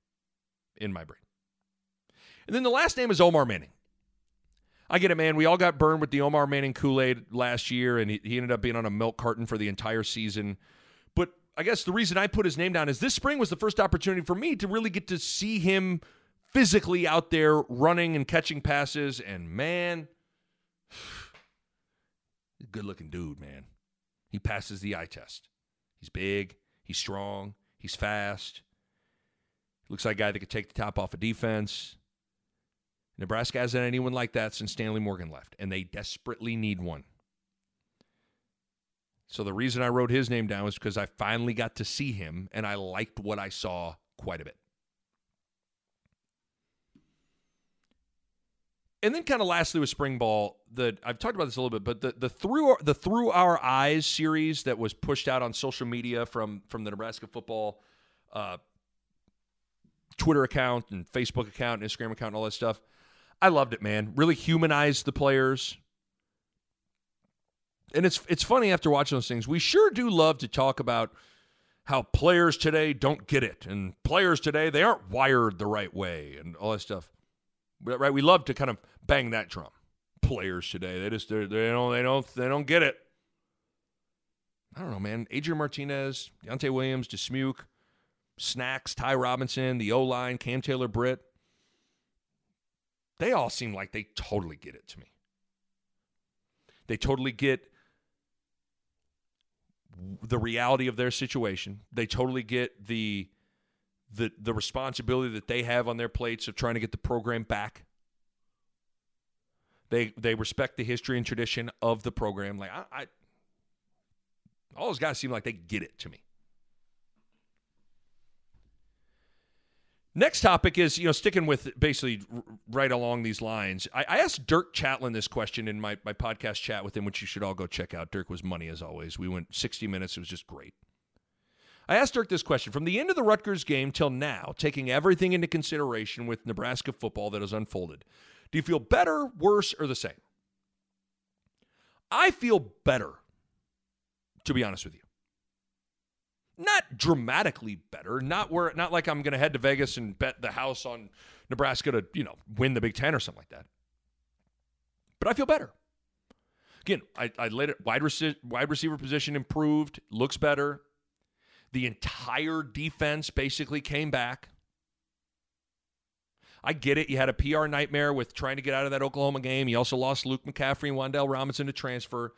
in my brain. And then the last name is Omar Manning. I get it, man. We all got burned with the Omar Manning Kool Aid last year, and he, he ended up being on a milk carton for the entire season. But I guess the reason I put his name down is this spring was the first opportunity for me to really get to see him physically out there running and catching passes. And man, good looking dude, man. He passes the eye test. He's big, he's strong, he's fast. Looks like a guy that could take the top off a of defense. Nebraska hasn't had anyone like that since Stanley Morgan left, and they desperately need one. So the reason I wrote his name down was because I finally got to see him, and I liked what I saw quite a bit. And then, kind of lastly, with spring ball, the I've talked about this a little bit, but the the through the through our eyes series that was pushed out on social media from from the Nebraska football uh, Twitter account and Facebook account, and Instagram account, and all that stuff. I loved it, man. Really humanized the players. And it's it's funny after watching those things. We sure do love to talk about how players today don't get it, and players today they aren't wired the right way, and all that stuff. Right? We love to kind of bang that drum. Players today, they just they don't they don't they don't get it. I don't know, man. Adrian Martinez, Deontai Williams, Dismuke, Snacks, Ty Robinson, the O line, Cam Taylor Britt. They all seem like they totally get it to me. They totally get the reality of their situation. They totally get the the the responsibility that they have on their plates of trying to get the program back. They they respect the history and tradition of the program. Like I, I all those guys seem like they get it to me. Next topic is, you know, sticking with basically right along these lines. I, I, asked Dirk Chatelain this question in my, my podcast chat with him, which you should all go check out. Dirk was money as always. We went 60 minutes. It was just great. I asked Dirk this question from the end of the Rutgers game till now, taking everything into consideration with Nebraska football that has unfolded. Do you feel better, worse, or the same? I feel better, to be honest with you not dramatically better, not where not like I'm going to head to Vegas and bet the house on Nebraska to, you know, win the Big 10 or something like that. But I feel better. Again, I, I it wide, rec- wide receiver position improved, looks better. The entire defense basically came back. I get it. You had a PR nightmare with trying to get out of that Oklahoma game. You also lost Luke McCaffrey and Wan'Dale Robinson to transfer.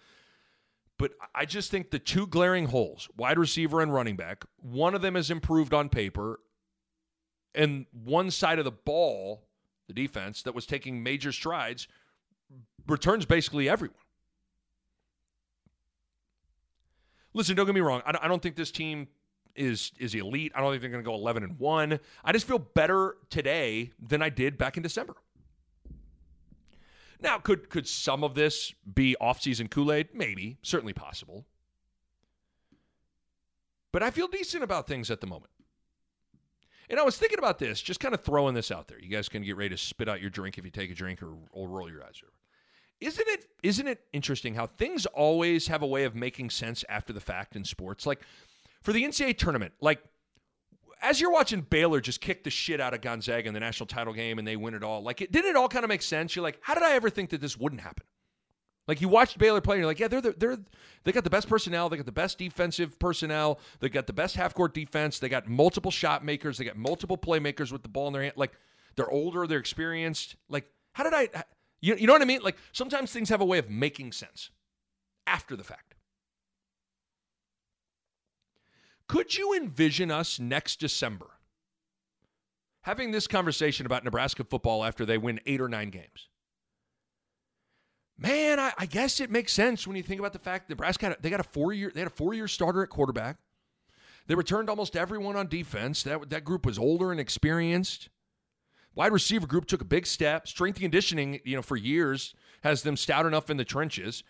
But I just think the two glaring holes, wide receiver and running back, one of them has improved on paper, and one side of the ball, the defense, that was taking major strides, returns basically everyone. Listen, don't get me wrong. I don't think this team is is elite. I don't think they're going to go 11 and 1. I just feel better today than I did back in December. Now, could could some of this be offseason Kool-Aid? Maybe, certainly possible. But I feel decent about things at the moment. And I was thinking about this, just kind of throwing this out there. You guys can get ready to spit out your drink if you take a drink or, or roll your eyes. Isn't it isn't it interesting how things always have a way of making sense after the fact in sports? Like for the NCAA tournament, like as you're watching Baylor just kick the shit out of Gonzaga in the national title game and they win it all, like it didn't it all kind of make sense? You're like, how did I ever think that this wouldn't happen? Like you watched Baylor play, and you're like, yeah, they're the, they're they got the best personnel, they got the best defensive personnel, they got the best half court defense, they got multiple shot makers, they got multiple playmakers with the ball in their hand. Like they're older, they're experienced. Like how did I? You you know what I mean? Like sometimes things have a way of making sense after the fact. Could you envision us next December having this conversation about Nebraska football after they win eight or nine games? Man, I, I guess it makes sense when you think about the fact that Nebraska had, they got a four year they had a four year starter at quarterback. They returned almost everyone on defense. That that group was older and experienced. Wide receiver group took a big step. Strength conditioning, you know, for years has them stout enough in the trenches.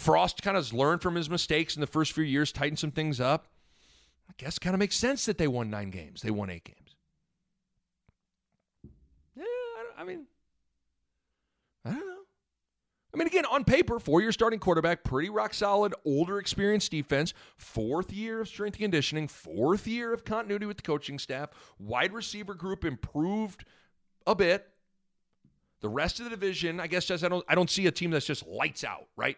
Frost kind of learned from his mistakes in the first few years, tightened some things up. I guess kind of makes sense that they won nine games. They won eight games. Yeah, I, I mean, I don't know. I mean, again, on paper, four year starting quarterback, pretty rock solid, older, experienced defense, fourth year of strength conditioning, fourth year of continuity with the coaching staff, wide receiver group improved a bit. The rest of the division, I guess, just I don't I don't see a team that's just lights out, right?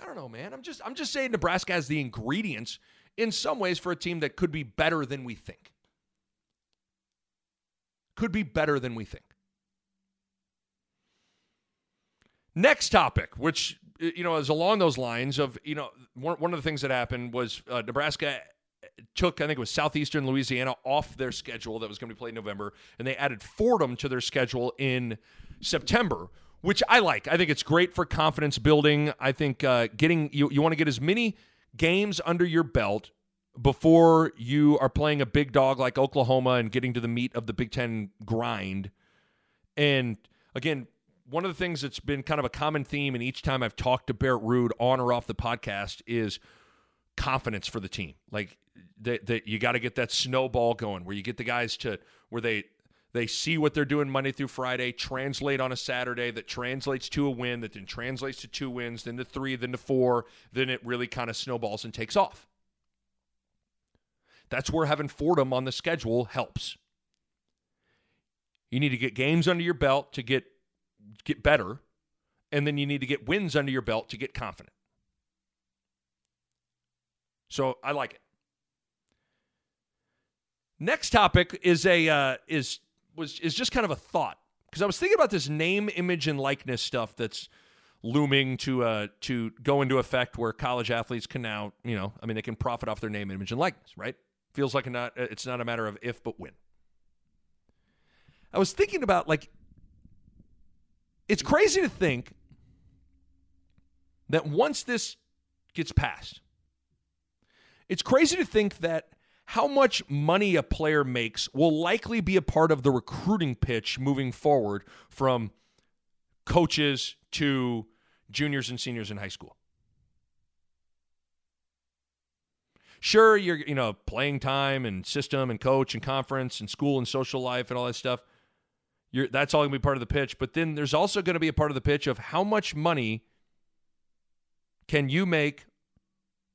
I don't know, man. I'm just I'm just saying Nebraska has the ingredients in some ways for a team that could be better than we think. Could be better than we think. Next topic, which you know is along those lines of you know one, of the things that happened was uh, Nebraska took I think it was southeastern Louisiana off their schedule that was going to be played in November, and they added Fordham to their schedule in September, which I like. I think it's great for confidence building. I think uh, getting you you want to get as many games under your belt before you are playing a big dog like Oklahoma and getting to the meat of the Big Ten grind. And again, one of the things that's been kind of a common theme, and each time I've talked to Barrett Ruud on or off the podcast, is confidence for the team. Like that, that you got to get that snowball going, where you get the guys to where they they see what they're doing Monday through Friday, translate on a Saturday, that translates to a win, that then translates to two wins, then to three, then to four, then it really kind of snowballs and takes off. That's where having Fordham on the schedule helps. You need to get games under your belt to get get better, and then you need to get wins under your belt to get confident. So I like it. Next topic is a uh, is was is just kind of a thought because I was thinking about this name, image, and likeness stuff that's looming to uh to go into effect where college athletes can now you know I mean they can profit off their name, image, and likeness, right? Feels like not it's not a matter of if but when. I was thinking about like it's crazy to think that once this gets passed, it's crazy to think that how much money a player makes will likely be a part of the recruiting pitch moving forward from coaches to juniors and seniors in high school. Sure, you're you know playing time and system and coach and conference and school and social life and all that stuff. You're, that's all going to be part of the pitch. But then there's also going to be a part of the pitch of how much money can you make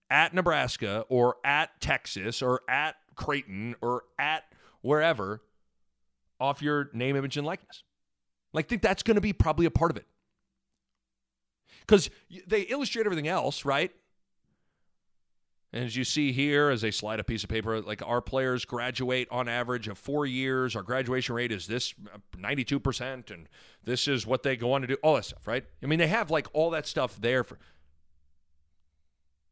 at Nebraska or at Texas or at Creighton or at wherever off your name, image, and likeness. Like, think that's going to be probably a part of it. Because they illustrate everything else, right? And as you see here, as they slide a piece of paper, like our players graduate on average of four years. Our graduation rate is this uh, 92%, and this is what they go on to do, all that stuff, right? I mean, they have like all that stuff there for.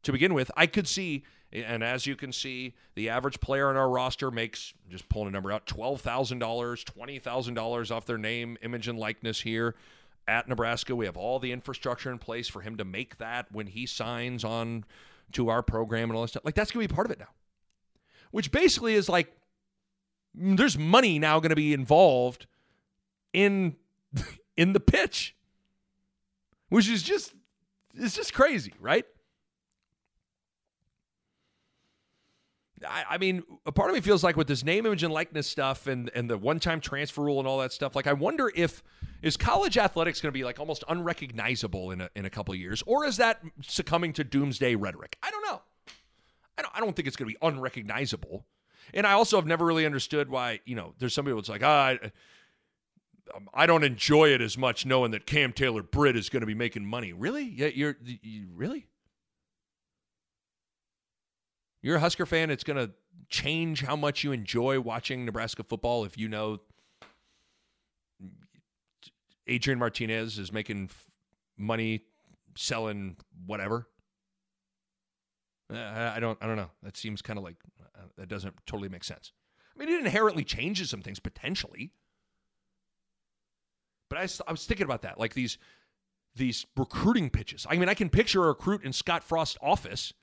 To begin with, I could see, and as you can see, the average player on our roster makes, just pulling a number out, $12,000, $20,000 off their name, image, and likeness here at Nebraska. We have all the infrastructure in place for him to make that when he signs on to our program and all that stuff. Like that's going to be part of it now. Which basically is like mm, there's money now going to be involved in <laughs> in the pitch. Which is just it's just crazy, right? I, I, mean, a part of me feels like with this name, image, and likeness stuff, and and the one-time transfer rule and all that stuff. Like, I wonder if is college athletics going to be like almost unrecognizable in a, in a couple of years, or is that succumbing to doomsday rhetoric? I don't know. I don't. I don't think it's going to be unrecognizable. And I also have never really understood why you know there's somebody that's like ah. I, I don't enjoy it as much knowing that Cam Taylor Britt is going to be making money. Really? Yeah, you're you, really? You're a Husker fan. It's going to change how much you enjoy watching Nebraska football if you know Adrian Martinez is making money selling whatever. Uh, I don't. I don't know. That seems kind of like uh, that doesn't totally make sense. I mean, it inherently changes some things potentially, but I, I was thinking about that, like these these recruiting pitches. I mean, I can picture a recruit in Scott Frost's office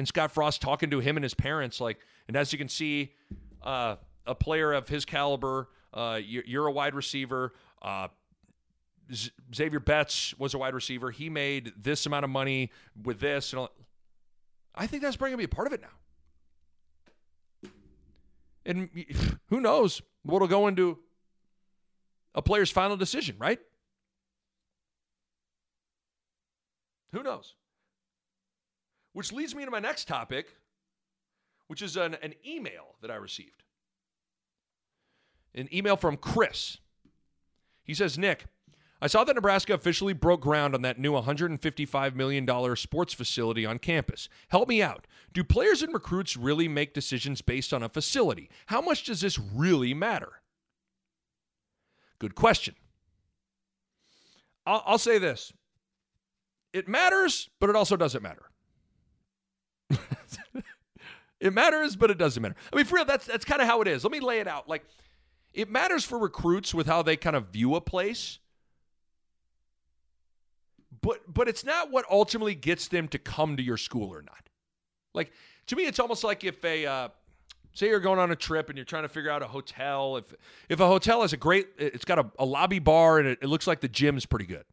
and Scott Frost talking to him and his parents. Like, and as you can see, uh, a player of his caliber, uh, you're, a wide receiver. Uh, Zavier Betts was a wide receiver. He made this amount of money with this. And. I think that's probably to be a part of it now. And who knows what'll go into a player's final decision, right? Who knows? Which leads me to my next topic, which is an, an email that I received. An email from Chris. He says, Nick, I saw that Nebraska officially broke ground on that new $155 million sports facility on campus. Help me out. Do players and recruits really make decisions based on a facility? How much does this really matter? Good question. I'll, I'll say this it matters, but it also doesn't matter. It matters, but it doesn't matter. I mean, for real, that's that's kind of how it is. Let me lay it out. Like, it matters for recruits with how they kind of view a place, but but it's not what ultimately gets them to come to your school or not. Like to me, it's almost like if a uh, say you're going on a trip and you're trying to figure out a hotel. If if a hotel has a great, it's got a, a lobby bar and it, it looks like the gym's pretty good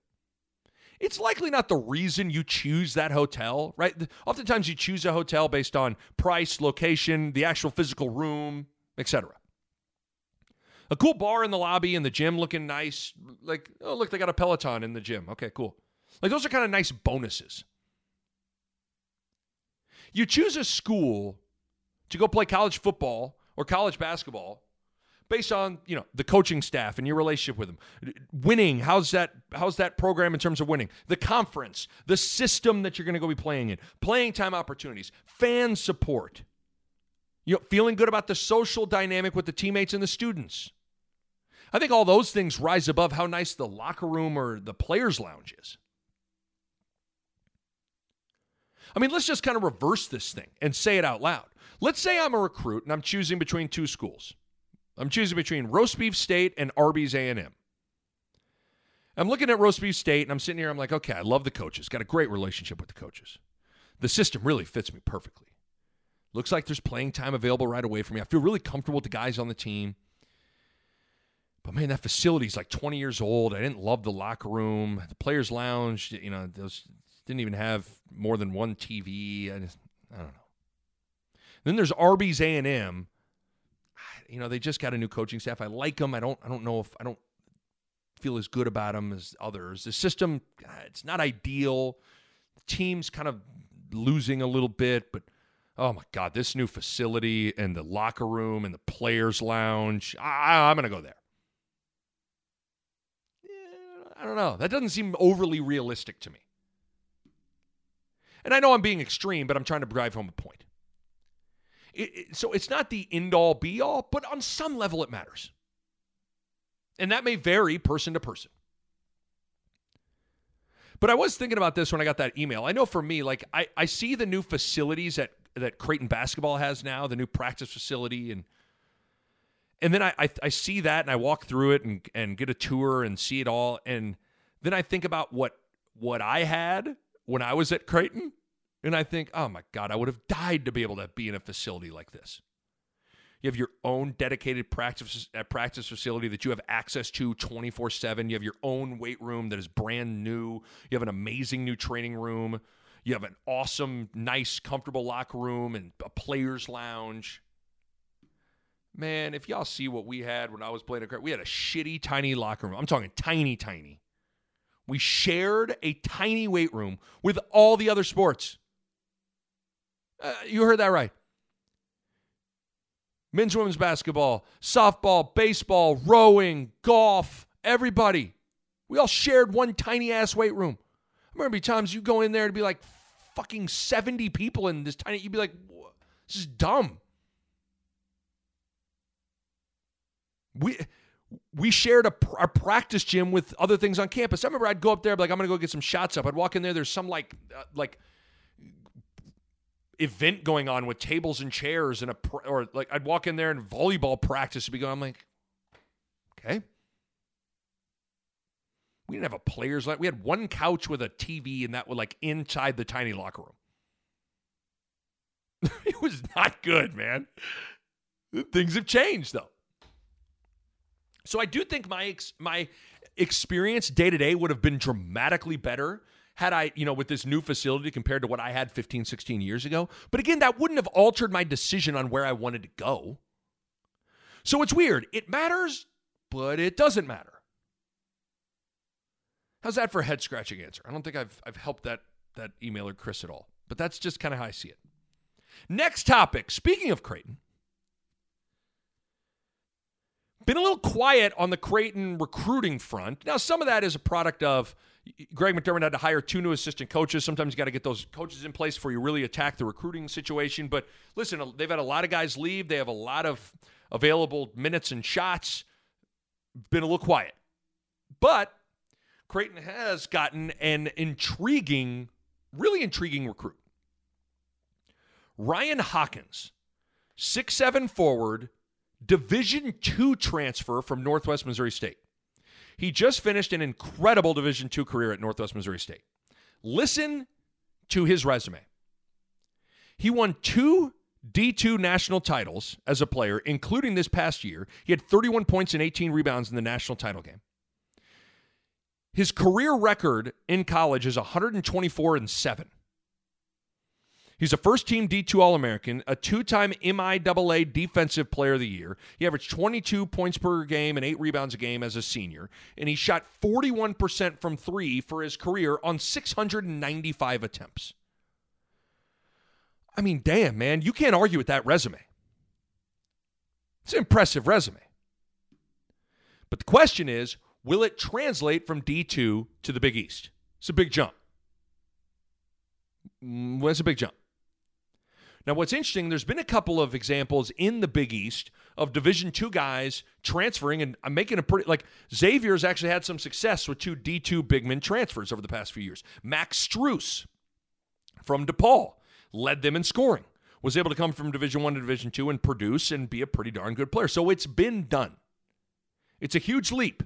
it's likely not the reason you choose that hotel, right? Oftentimes you choose a hotel based on price, location, the actual physical room, etc. A cool bar in the lobby and the gym looking nice. Like, oh, look, they got a Peloton in the gym. Okay, cool. Like, those are kind of nice bonuses. You choose a school to go play college football or college basketball based on you know the coaching staff and your relationship with them. Winning how's that how's that program in terms of winning? The conference the system that you're going to go be playing in playing time opportunities fan support. You know feeling good about the social dynamic with the teammates and the students. I think all those things rise above how nice the locker room or the players lounge is. I mean let's just kind of reverse this thing and say it out loud. Let's say i'm a recruit and i'm choosing between two schools I'm choosing between roast beef state and Arby's A&M. I'm looking at roast beef state and I'm sitting here. I'm like, okay, I love the coaches. Got a great relationship with the coaches. The system really fits me perfectly. Looks like there's playing time available right away for me. I feel really comfortable with the guys on the team. But man, that facility's like 20 years old. I didn't love the locker room, the players' lounge. You know, those didn't even have more than one TV. I, just, I don't know. Then there's Arby's A&M, you know, they just got a new coaching staff. I like them. I don't. I don't know if I don't feel as good about them as others. The system, uh, it's not ideal. The team's kind of losing a little bit, but oh my god, this new facility and the locker room and the players' lounge. I, I'm going to go there. I don't know. That doesn't seem overly realistic to me. And I know I'm being extreme, but I'm trying to drive home a point. It, so it's not the end all be all, but on some level it matters. And that may vary person to person. But I was thinking about this when I got that email. I know for me, like I, I see the new facilities that that Creighton basketball has now, the new practice facility, and and then I, I, I see that and I walk through it and and get a tour and see it all, and then I think about what what I had when I was at Creighton, And I think, oh my God, I would have died to be able to be in a facility like this. You have your own dedicated practice uh, practice facility that you have access to 24/7. You have your own weight room that is brand new. You have an amazing new training room. You have an awesome, nice, comfortable locker room and a players lounge. Man, if y'all see what we had when I was playing a we had a shitty tiny locker room. I'm talking tiny tiny. We shared a tiny weight room with all the other sports. Uh, you heard that right men's women's basketball, softball, baseball, rowing, golf, everybody. We all shared one tiny ass weight room. I remember times you go in there and be like fucking 70 people in this tiny, you'd be like, this is dumb. We we shared a, a practice gym with other things on campus. I remember I'd go up there, like I'm gonna go get some shots up. I'd walk in there. There's some like uh, like event going on with tables and chairs and a or like I'd walk in there and volleyball practice would be going. I'm like, okay. We didn't have a players like we had one couch with a TV and that was like inside the tiny locker room. <laughs> it was not good, man. Things have changed though. So I do think my ex- my experience day to day would have been dramatically better had I, you know, with this new facility compared to what I had 15, 16 years ago. But again, that wouldn't have altered my decision on where I wanted to go. So it's weird. It matters, but it doesn't matter. How's that for a head scratching answer? I don't think I've, I've helped that, that emailer Chris at all, but that's just kind of how I see it. Next topic. Speaking of Creighton, been a little quiet on the Creighton recruiting front. Now, some of that is a product of Greg McDermott had to hire two new assistant coaches. Sometimes you got to get those coaches in place before you really attack the recruiting situation. But listen, they've had a lot of guys leave. They have a lot of available minutes and shots. Been a little quiet. But Creighton has gotten an intriguing, really intriguing recruit. Ryan Hawkins, six-seven forward, Division two transfer from Northwest Missouri State. He just finished an incredible Division II career at Northwest Missouri State. Listen to his resume. He won two D2 national titles as a player, including this past year. He had 31 points and 18 rebounds in the national title game. His career record in college is 124 and 7. He's a first team D2 All American, a two time MIAA Defensive Player of the Year. He averaged 22 points per game and eight rebounds a game as a senior, and he shot 41% from three for his career on 695 attempts. I mean, damn, man, you can't argue with that resume. It's an impressive resume. But the question is will it translate from D2 to the Big East? It's a big jump. Mm, well, a big jump. Now, what's interesting, there's been a couple of examples in the Big East of Division two guys transferring, and I'm making a pretty like Xavier's actually had some success with two D2 bigman transfers over the past few years. Max Strus from DePaul led them in scoring, was able to come from Division one to Division two and produce and be a pretty darn good player. So it's been done. It's a huge leap.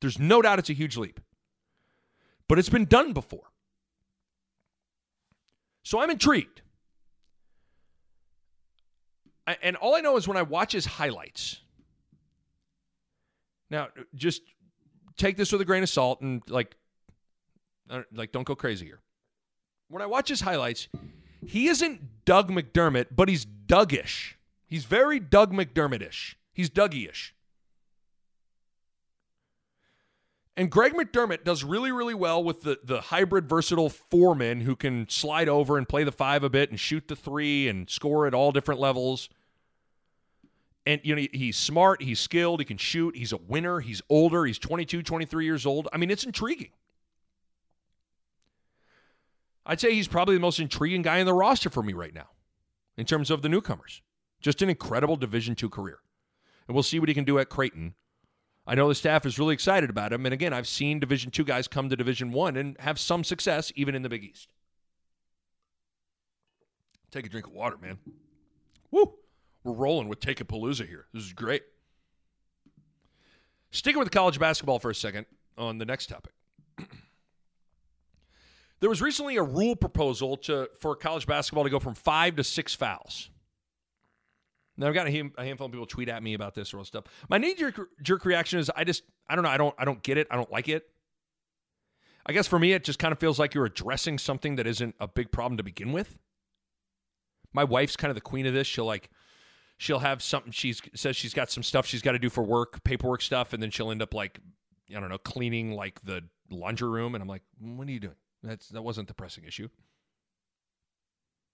There's no doubt it's a huge leap. But it's been done before. So I'm intrigued and all I know is when I watch his highlights. Now, just take this with a grain of salt and like, uh, like don't go crazy here. When I watch his highlights, he isn't Doug McDermott, but he's Dougish. He's very Doug McDermottish. He's Dougie-ish. And Greg McDermott does really, really well with the, the hybrid versatile foreman who can slide over and play the five a bit and shoot the three and score at all different levels. And, you know, he's smart, he's skilled, he can shoot, he's a winner, he's older, he's 22, 23 years old. I mean, it's intriguing. I'd say he's probably the most intriguing guy in the roster for me right now in terms of the newcomers. Just an incredible Division two career. And we'll see what he can do at Creighton I know the staff is really excited about him. And again, I've seen Division two guys come to Division one and have some success even in the Big East. Take a drink of water, man. Woo! We're rolling with Take a Palooza here. This is great. Sticking with college basketball for a second on the next topic. <clears throat> There was recently a rule proposal to for college basketball to go from five to six fouls. Now I've got a, handful of people tweet at me about this or all stuff. My knee jerk reaction is I just I don't know I don't I don't get it I don't like it. I guess for me it just kind of feels like you're addressing something that isn't a big problem to begin with. My wife's kind of the queen of this. She'll like she'll have something she says she's got some stuff she's got to do for work, paperwork stuff, and then she'll end up like I don't know cleaning like the laundry room, and I'm like, what are you doing? That's that wasn't the pressing issue.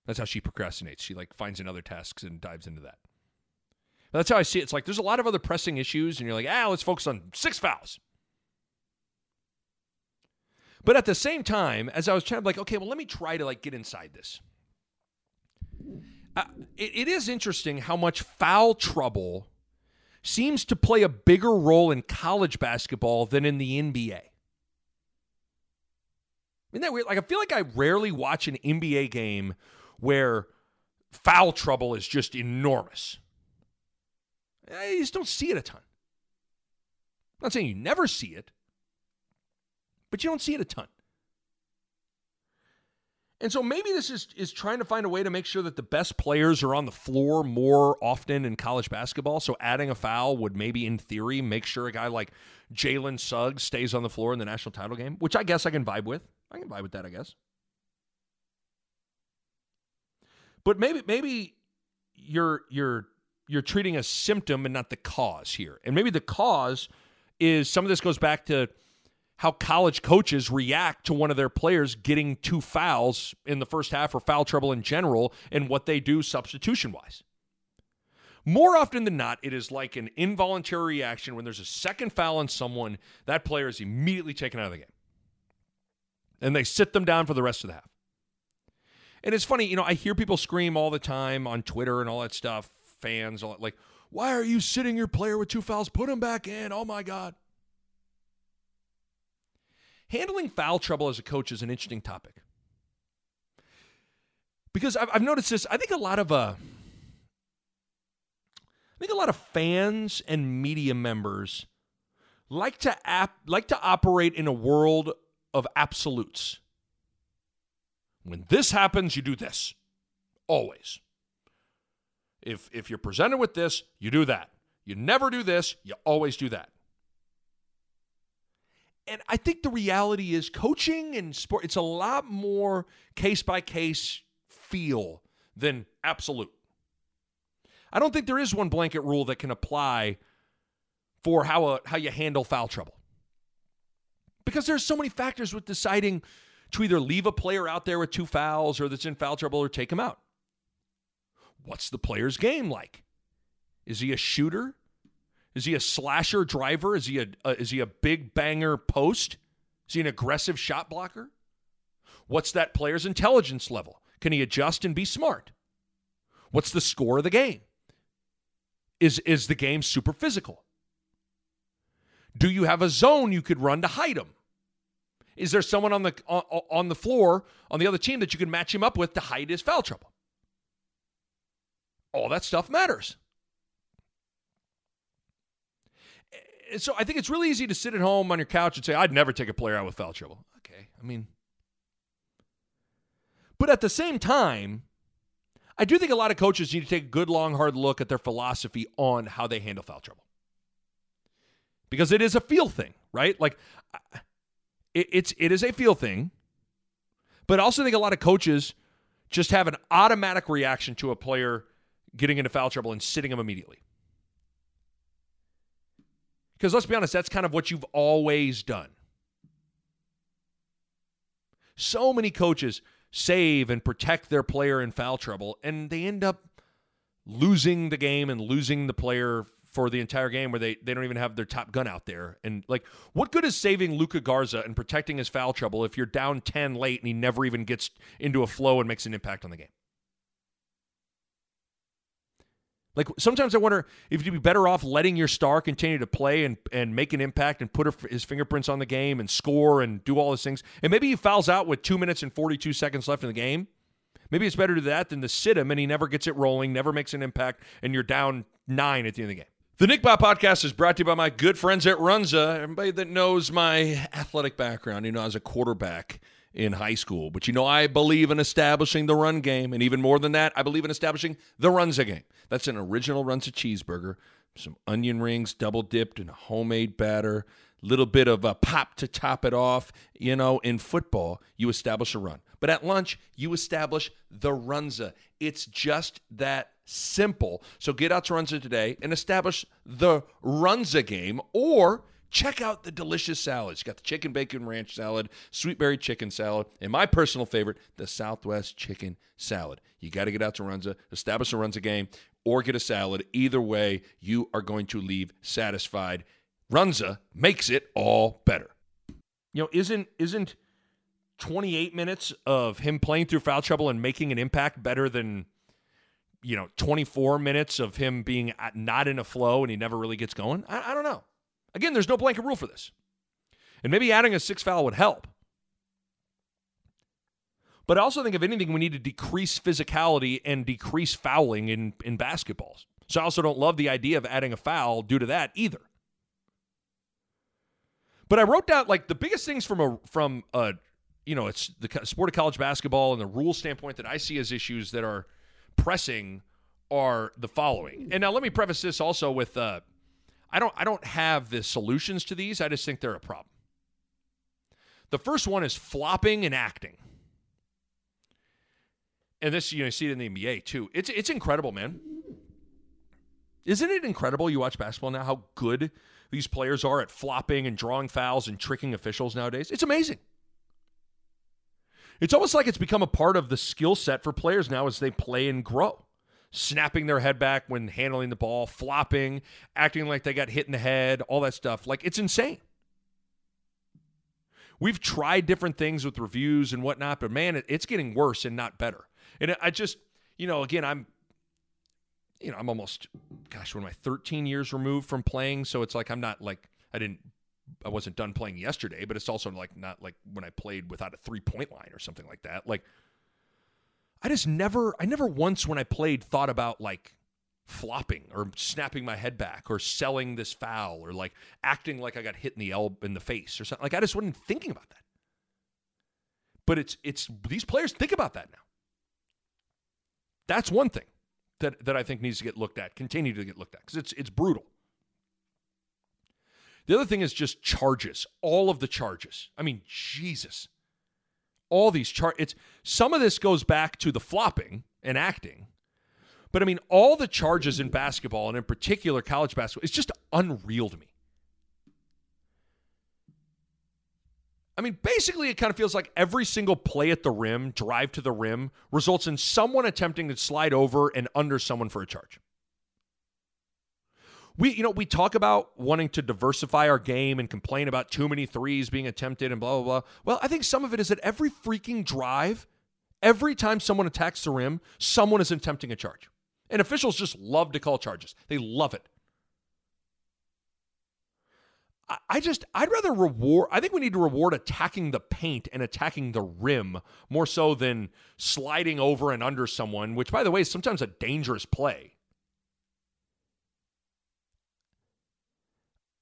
That's how she procrastinates. She like finds another tasks and dives into that. That's how I see it. It's like there's a lot of other pressing issues, and you're like, ah, let's focus on six fouls. But at the same time, as I was trying to like, okay, well, let me try to like get inside this. Uh, it, it is interesting how much foul trouble seems to play a bigger role in college basketball than in the NBA. Isn't that weird? Like, I feel like I rarely watch an NBA game where foul trouble is just enormous. Eh, I just don't see it a ton. I'm not saying you never see it, but you don't see it a ton. And so maybe this is is trying to find a way to make sure that the best players are on the floor more often in college basketball. So adding a foul would maybe, in theory, make sure a guy like Jalen Suggs stays on the floor in the national title game, which I guess I can vibe with. I can vibe with that, I guess. But maybe maybe you're you're you're treating a symptom and not the cause here. And maybe the cause is some of this goes back to how college coaches react to one of their players getting two fouls in the first half or foul trouble in general and what they do substitution wise. More often than not, it is like an involuntary reaction when there's a second foul on someone, that player is immediately taken out of the game. And they sit them down for the rest of the half. And it's funny, you know, I hear people scream all the time on Twitter and all that stuff, fans, like, why are you sitting your player with two fouls? Put him back in. Oh my God. Handling foul trouble as a coach is an interesting topic. Because I've, I've noticed this, I think a lot of uh, I think a lot of fans and media members like to ap- like to operate in a world of absolutes. When this happens, you do this. Always. If if you're presented with this, you do that. You never do this, you always do that and I think the reality is coaching and sport, it's a lot more case by case feel than absolute. I don't think there is one blanket rule that can apply for how, a, how you handle foul trouble. Because there's so many factors with deciding to either leave a player out there with two fouls or that's in foul trouble or take him out. What's the player's game like? Is he a shooter? Is he a slasher driver? Is he a, a is he a big banger post? Is he an aggressive shot blocker? What's that player's intelligence level? Can he adjust and be smart? What's the score of the game? Is is the game super physical? Do you have a zone you could run to hide him? Is there someone on the on, on the floor on the other team that you can match him up with to hide his foul trouble? All that stuff matters. Eh, so I think it's really easy to sit at home on your couch and say, I'd never take a player out with foul trouble. Okay. I mean, but at the same time, I do think a lot of coaches need to take a good, long, hard look at their philosophy on how they handle foul trouble. Because it is a feel thing, right? Like, it, it's it is a feel thing, but I also think a lot of coaches just have an automatic reaction to a player getting into foul trouble and sitting him immediately. Because let's be honest, that's kind of what you've always done. So many coaches save and protect their player in foul trouble, and they end up losing the game and losing the player for the entire game where they, they don't even have their top gun out there. And like, what good is saving Luka Garza and protecting his foul trouble if you're down 10 late and he never even gets into a flow and makes an impact on the game? Like sometimes I wonder if you'd be better off letting your star continue to play and, and make an impact and put his fingerprints on the game and score and do all those things. And maybe he fouls out with two minutes and 42 seconds left in the game. Maybe it's better to do that than to sit him and he never gets it rolling, never makes an impact, and you're down nine at the end of the game. The Nick Bob podcast is brought to you by my good friends at Runza. Everybody that knows my athletic background, you know, as a quarterback in high school. But you know, I believe in establishing the run game. And even more than that, I believe in establishing the Runza game. That's an original Runza cheeseburger, some onion rings double dipped in a homemade batter, a little bit of a pop to top it off. You know, in football, you establish a run. But at lunch, you establish the Runza. It's just that simple. So get out to Runza today and establish the Runza game or check out the delicious salads. You got the chicken bacon ranch salad, sweet berry chicken salad, and my personal favorite, the Southwest chicken salad. You got to get out to Runza, establish a Runza game, or get a salad. Either way, you are going to leave satisfied. Runza makes it all better. You know, isn't isn't 28 minutes of him playing through foul trouble and making an impact better than you know 24 minutes of him being not in a flow and he never really gets going? I, I don't know. Again, there's no blanket rule for this. And maybe adding a six foul would help. But I also think, if anything, we need to decrease physicality and decrease fouling in, in basketballs. So I also don't love the idea of adding a foul due to that either. But I wrote down like the biggest things from a from a you know it's the sport of college basketball and the rule standpoint that I see as issues that are pressing are the following. And now let me preface this also with uh, I don't I don't have the solutions to these. I just think they're a problem. The first one is flopping and acting. And this you know you see it in the NBA too. It's it's incredible, man. Isn't it incredible you watch basketball now how good these players are at flopping and drawing fouls and tricking officials nowadays? It's amazing. It's almost like it's become a part of the skill set for players now as they play and grow snapping their head back when handling the ball, flopping, acting like they got hit in the head, all that stuff. Like it's insane. We've tried different things with reviews and whatnot, but man, it's getting worse and not better. And I just, you know, again, I'm, you know, I'm almost, gosh, what am I, 13 years removed from playing? So it's like I'm not like, I didn't, I wasn't done playing yesterday, but it's also like not like when I played without a three point line or something like that. Like, I just never, I never once when I played thought about like flopping or snapping my head back or selling this foul or like acting like I got hit in the elbow in the face or something. Like I just wasn't thinking about that. But it's it's these players think about that now. That's one thing that that I think needs to get looked at, continue to get looked at because it's it's brutal. The other thing is just charges, all of the charges. I mean, Jesus all these chart it's some of this goes back to the flopping and acting but i mean all the charges in basketball and in particular college basketball is just unreal to me. I mean, basically, it kind of feels like every single play at the rim, drive to the rim, results in someone attempting to slide over and under someone for a charge we you know we talk about wanting to diversify our game and complain about too many threes being attempted and blah blah blah. Well, I think some of it is that every freaking drive, every time someone attacks the rim, someone is attempting a charge. And officials just love to call charges. They love it. I just, I'd rather reward, I think we need to reward attacking the paint and attacking the rim more so than sliding over and under someone, which, by the way, is sometimes a dangerous play.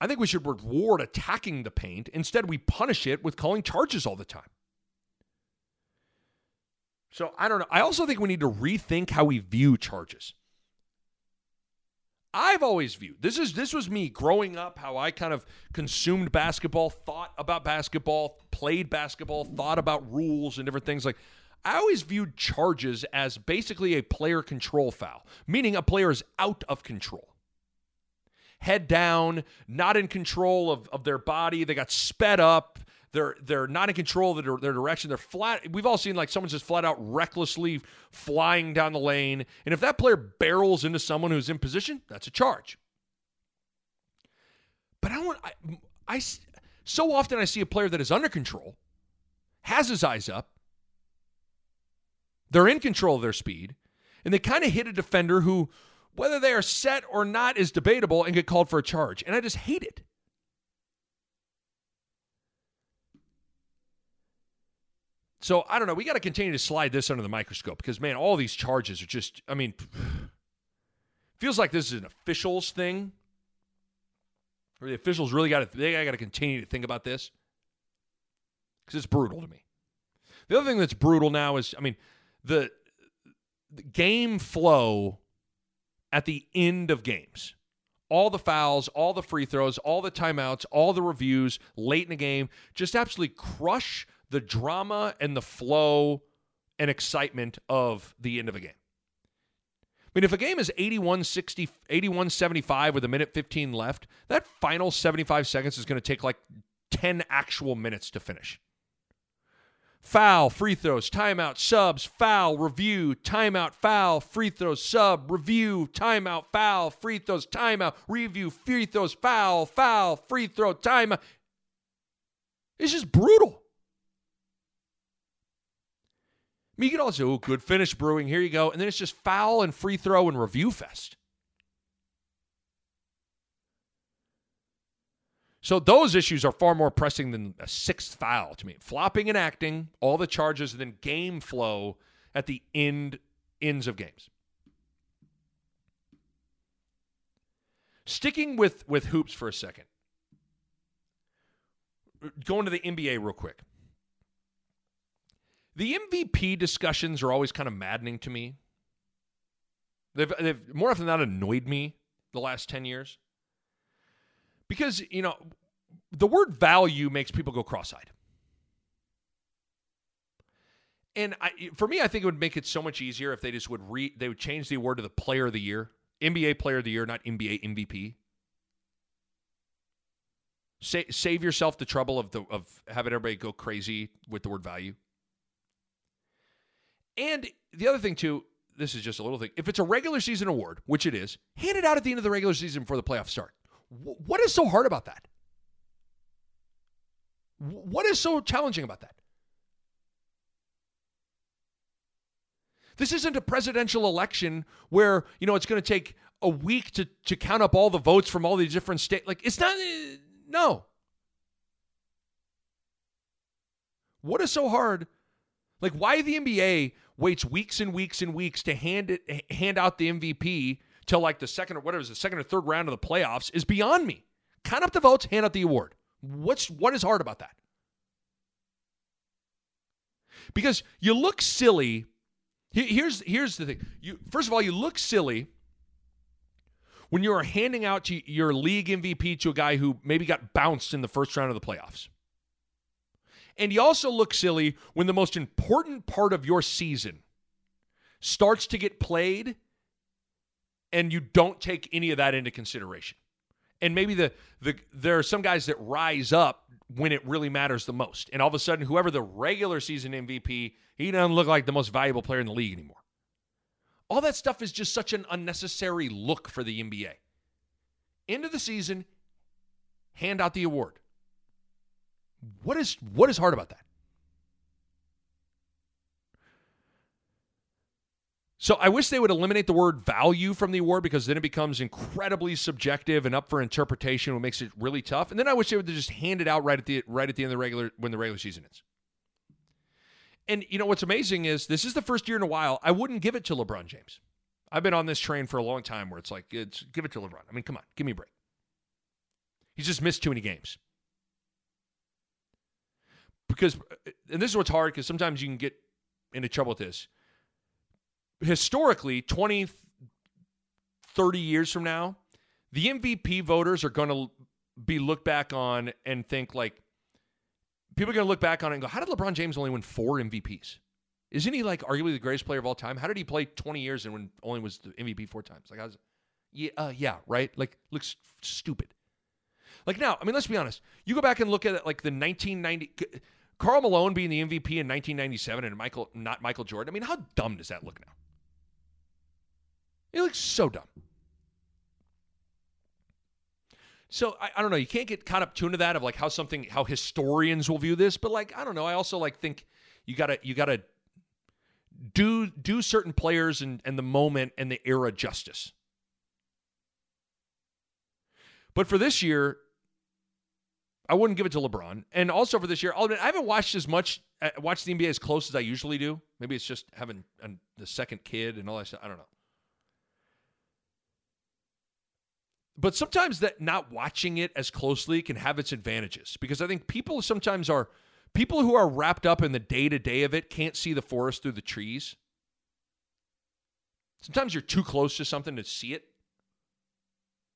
I think we should reward attacking the paint. Instead, we punish it with calling charges all the time. So I don't know. I also think we need to rethink how we view charges. I've always viewed this is this was me growing up, how I kind of consumed basketball, thought about basketball, played basketball, thought about rules and different things. Like I always viewed charges as basically a player control foul, meaning a player is out of control head down, not in control of, of their body. They got sped up. They're they're not in control of their, their direction. They're flat. We've all seen like someone's just flat out recklessly flying down the lane. And if that player barrels into someone who's in position, that's a charge. But I want I, I so often I see a player that is under control, has his eyes up, they're in control of their speed, and they kind of hit a defender who whether they are set or not is debatable and get called for a charge. And I just hate it. So I don't know. We got to continue to slide this under the microscope because, man, all these charges are just, I mean, <sighs> feels like this is an officials thing. Or the officials really got to, they got to continue to think about this because it's brutal to me. The other thing that's brutal now is, I mean, the, the game flow at the end of games. All the fouls, all the free throws, all the timeouts, all the reviews late in the game just absolutely crush the drama and the flow and excitement of the end of a game. I mean, if a game is 81 60, 81 75 with a minute 15 left, that final 75 seconds is going to take like 10 actual minutes to finish. Foul, free throws, timeout, subs, foul, review, timeout, foul, free throws, sub, review, timeout, foul, free throws, timeout, review, free throws, foul, foul, free throw, timeout. It's just brutal. I mean, you could also, oh, good finish brewing. Here you go. And then it's just foul and free throw and review fest. So those issues are far more pressing than a sixth foul to me. Flopping and acting, all the charges, and then game flow at the end ends of games. Sticking with with hoops for a second. Going to the NBA real quick. The MVP discussions are always kind of maddening to me. They've, they've more often than not annoyed me the last 10 years. Because, you know, the word value makes people go cross eyed. And I, for me, I think it would make it so much easier if they just would re, they would change the award to the player of the year, NBA player of the year, not NBA MVP. Sa- save yourself the trouble of the of having everybody go crazy with the word value. And the other thing too, this is just a little thing. If it's a regular season award, which it is, hand it out at the end of the regular season before the playoffs start. What is so hard about that? What is so challenging about that? This isn't a presidential election where, you know, it's going to take a week to, to count up all the votes from all these different states. Like, it's not, uh, no. What is so hard? Like, why the NBA waits weeks and weeks and weeks to hand it hand out the MVP till like the second or whatever is the second or third round of the playoffs is beyond me. Count up the votes, hand out the award. What's what is hard about that? Because you look silly. Here's here's the thing. You first of all, you look silly when you are handing out your league MVP to a guy who maybe got bounced in the first round of the playoffs. And you also look silly when the most important part of your season starts to get played and you don't take any of that into consideration. And maybe the, the there are some guys that rise up when it really matters the most. And all of a sudden, whoever the regular season MVP, he doesn't look like the most valuable player in the league anymore. All that stuff is just such an unnecessary look for the NBA. End of the season, hand out the award. What is what is hard about that? So I wish they would eliminate the word value from the award because then it becomes incredibly subjective and up for interpretation, what makes it really tough. And then I wish they would just hand it out right at the right at the end of the regular when the regular season ends. And you know what's amazing is this is the first year in a while I wouldn't give it to LeBron James. I've been on this train for a long time where it's like it's give it to LeBron. I mean, come on, give me a break. He's just missed too many games because and this is what's hard because sometimes you can get into trouble with this historically 20 30 years from now the mvp voters are going to be looked back on and think like people are going to look back on it and go how did lebron james only win four mvps isn't he like arguably the greatest player of all time? How did he play 20 years and when only was the mvp four times? Like i was yeah uh, yeah right? Like looks stupid. Like now i mean let's be honest. You go back and look at it like the 1990 Karl Malone being the MVP in 1997 and Michael, not Michael Jordan. I mean, how dumb does that look now? It looks so dumb. So I, I, don't know. You can't get caught up too into that of like how something how historians will view this, but like I don't know. I also like think you gotta you gotta do do certain players and, and the moment and the era justice. But for this year, I wouldn't give it to LeBron. And also for this year, I haven't watched as much, uh, watched the NBA as close as I usually do. Maybe it's just having the second kid and all that stuff. I don't know. But sometimes that not watching it as closely can have its advantages because I think people sometimes are people who are wrapped up in the day to day of it can't see the forest through the trees. Sometimes you're too close to something to see it,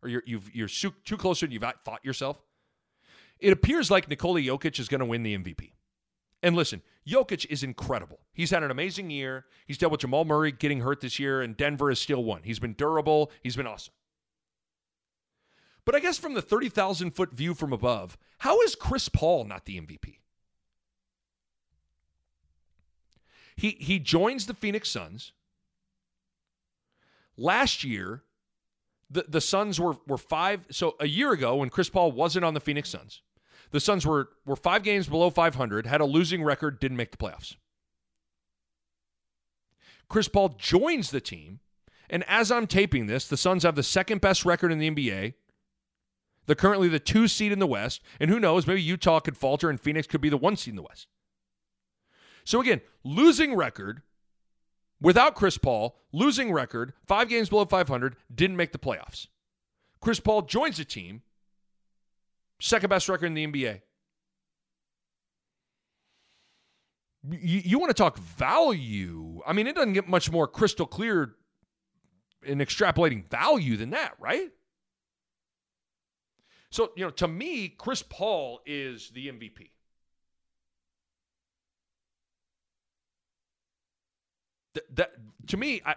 or you're you've, you're too close and you've thought yourself. It appears like Nikola Jokic is going to win the MVP. And listen, Jokic is incredible. He's had an amazing year. He's dealt with Jamal Murray getting hurt this year, and Denver has still won. He's been durable. He's been awesome. But I guess from the 30,000 foot view from above, how is Chris Paul not the MVP? He, he joins the Phoenix Suns. Last year, the, the Suns were, were five. So a year ago, when Chris Paul wasn't on the Phoenix Suns, the Suns were, were five games below 500, had a losing record, didn't make the playoffs. Chris Paul joins the team, and as I'm taping this, the Suns have the second best record in the NBA. They're currently the two seed in the West, and who knows, maybe Utah could falter and Phoenix could be the one seed in the West. So again, losing record without Chris Paul, losing record, five games below 500, didn't make the playoffs. Chris Paul joins the team, Second best record in the NBA. You, you want to talk value? I mean, it doesn't get much more crystal clear in extrapolating value than that, right? So, you know, to me, Chris Paul is the MVP. That, to me, I,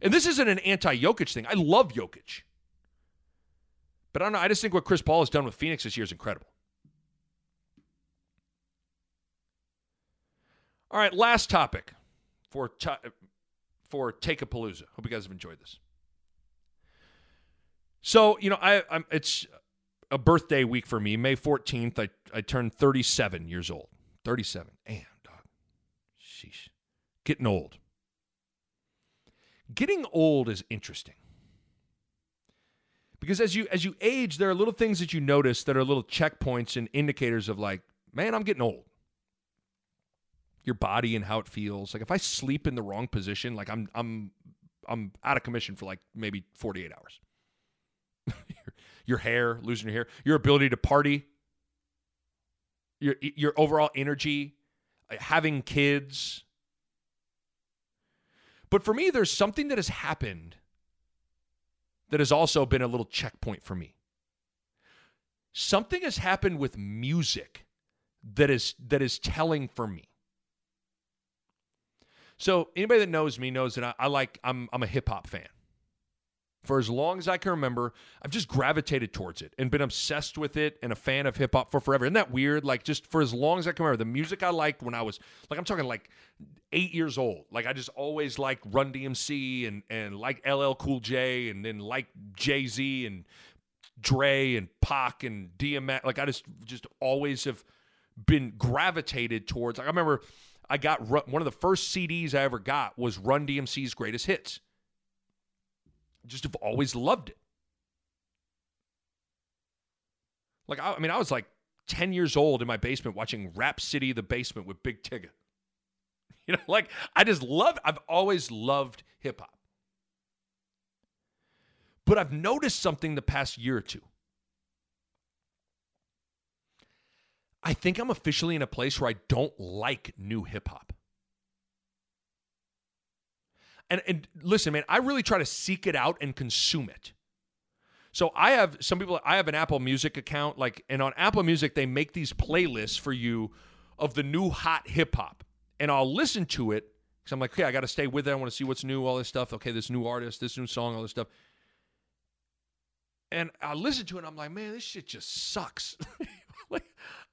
and this isn't an anti-Jokic thing. I love Jokic. But I don't know. I just think what Chris Paul has done with Phoenix this year is incredible. All right, last topic for t- for Take a Palooza. Hope you guys have enjoyed this. So you know, I I'm, it's a birthday week for me. May fourteenth, I I turned thirty seven years old. Thirty seven. Damn, dog. Sheesh. Getting old. Getting old is interesting because as you as you age there are little things that you notice that are little checkpoints and indicators of like man i'm getting old your body and how it feels like if i sleep in the wrong position like i'm i'm i'm out of commission for like maybe 48 hours your, hair losing your hair your ability to party your your overall energy uh, having kids but for me there's something that has happened that has also been a little checkpoint for me. Something has happened with music that is that is telling for me. So anybody that knows me knows that I, I like I'm I'm a hip hop fan for as long as I can remember, I've just gravitated towards it and been obsessed with it and a fan of hip hop for forever. Isn't that weird? Like just for as long as I can remember, the music I liked when I was like I'm talking like eight years old. Like I just always liked Run DMC and and like LL Cool J and then like Jay Z and Dre and Pac and DMX. Like I just just always have been gravitated towards. Like I remember I got one of the first CDs I ever got was Run DMC's Greatest Hits just have always loved it. Like, I, I mean, I was like 10 years old in my basement watching Rap City the Basement with Big Tigger. <laughs> You know, like, I just love, I've always loved hip hop. But I've noticed something the past year or two. I think I'm officially in a place where I don't like new hip hop. And, and listen, man, I really try to seek it out and consume it. So I have some people. I have an Apple Music account, like, and on Apple Music they make these playlists for you of the new hot hip hop, and I'll listen to it because I'm like, okay, I got to stay with it. I want to see what's new, all this stuff. Okay, this new artist, this new song, all this stuff. And I listen to it, and I'm like, man, this shit just sucks. <laughs> like,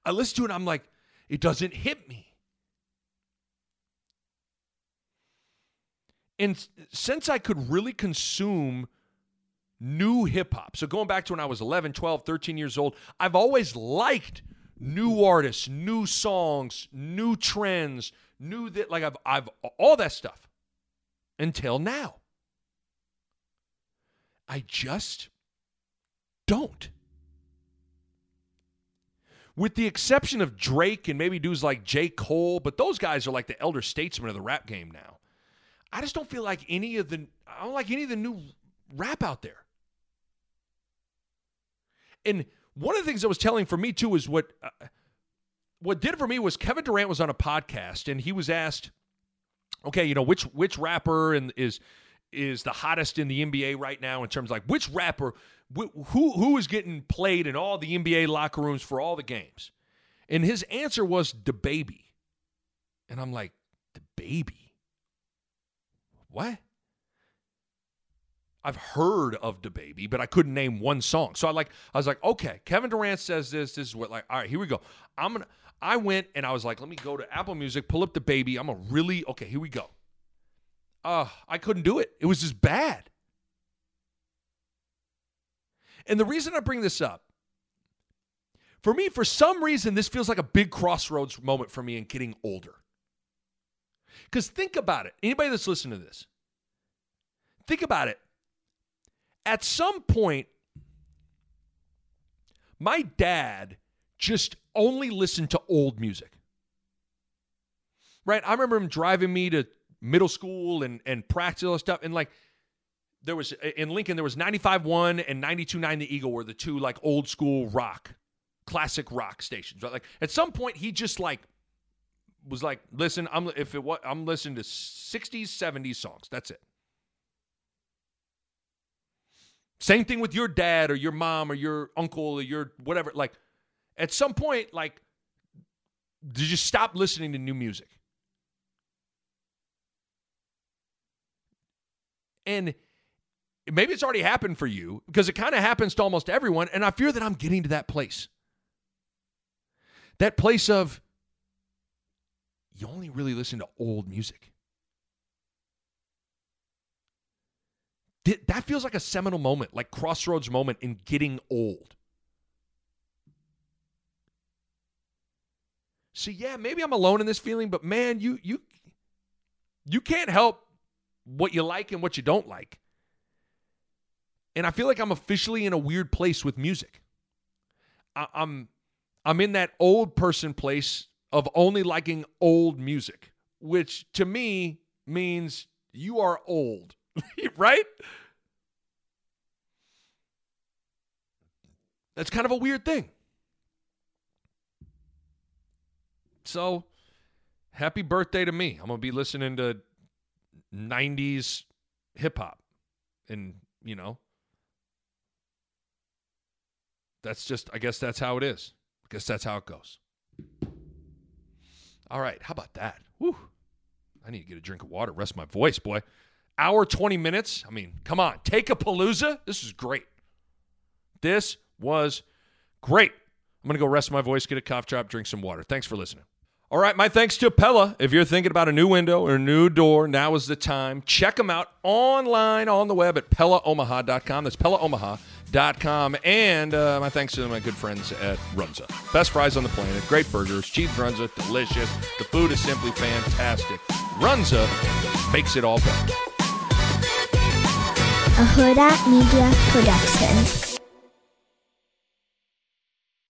I listen to it, I'm like, it doesn't hit me. And since I could really consume new hip hop, so going back to when I was 11, 12, 13 years old, I've always liked new artists, new songs, new trends, new that like I've I've all that stuff until now. I just don't. With the exception of Drake and maybe dudes like J. Cole, but those guys are like the elder statesmen of the rap game now. I just don't feel like any of the I don't like any of the new rap out there. And one of the things that was telling for me too is what uh, what did for me was Kevin Durant was on a podcast and he was asked, okay, you know, which which rapper and is is the hottest in the NBA right now in terms of like which rapper wh- who who is getting played in all the NBA locker rooms for all the games. And his answer was DaBaby. And I'm like, the baby. What? I've heard of DaBaby, but I couldn't name one song. So I like I was like, okay, Kevin Durant says this. This is what like, all right, here we go. I'm gonna I went and I was like, let me go to Apple Music, pull up DaBaby. I'm a really okay, here we go. Uh, I couldn't do it. It was just bad. And the reason I bring this up, for me, for some reason, this feels like a big crossroads moment for me in getting older. Because think about it. Anybody that's listening to this, think about it. At some point, my dad just only listened to old music. Right? I remember him driving me to middle school and, and practice all stuff. And like, there was in Lincoln, there was 95.1 and 92.9 The Eagle were the two like old school rock, classic rock stations. Right? Like, at some point, he just like, was like, listen, I'm if it what I'm listening to 60s, 70s songs. That's it. Same thing with your dad or your mom or your uncle or your whatever. Like, at some point, like, did you stop listening to new music? And maybe it's already happened for you because it kind of happens to almost everyone. And I fear that I'm getting to that place. That place of you only really listen to old music. That feels like a seminal moment, like crossroads moment in getting old. So yeah, maybe I'm alone in this feeling, but man, you you you can't help what you like and what you don't like. And I feel like I'm officially in a weird place with music. I, I'm I'm in that old person place of only liking old music, which to me means you are old, <laughs> right? That's kind of a weird thing. So, happy birthday to me. I'm going to be listening to 90s hip hop. And, you know, that's just, I guess that's how it is. I guess that's how it goes. All right. How about that? I need to get a drink of water, rest my voice, boy. Hour 20 minutes. I mean, come on. Take a palooza. This is great. This was great. I'm going to go rest my voice, get a cough drop, drink some water. Thanks for listening. All right, my thanks to Pella. If you're thinking about a new window or a new door, now is the time. Check them out online on the web at PellaOmaha.com. That's PellaOmaha.com. And uh, my thanks to my good friends at Runza. Best fries on the planet, great burgers, cheap Runza, delicious. The food is simply fantastic. Runza makes it all better. A Huda Media Production.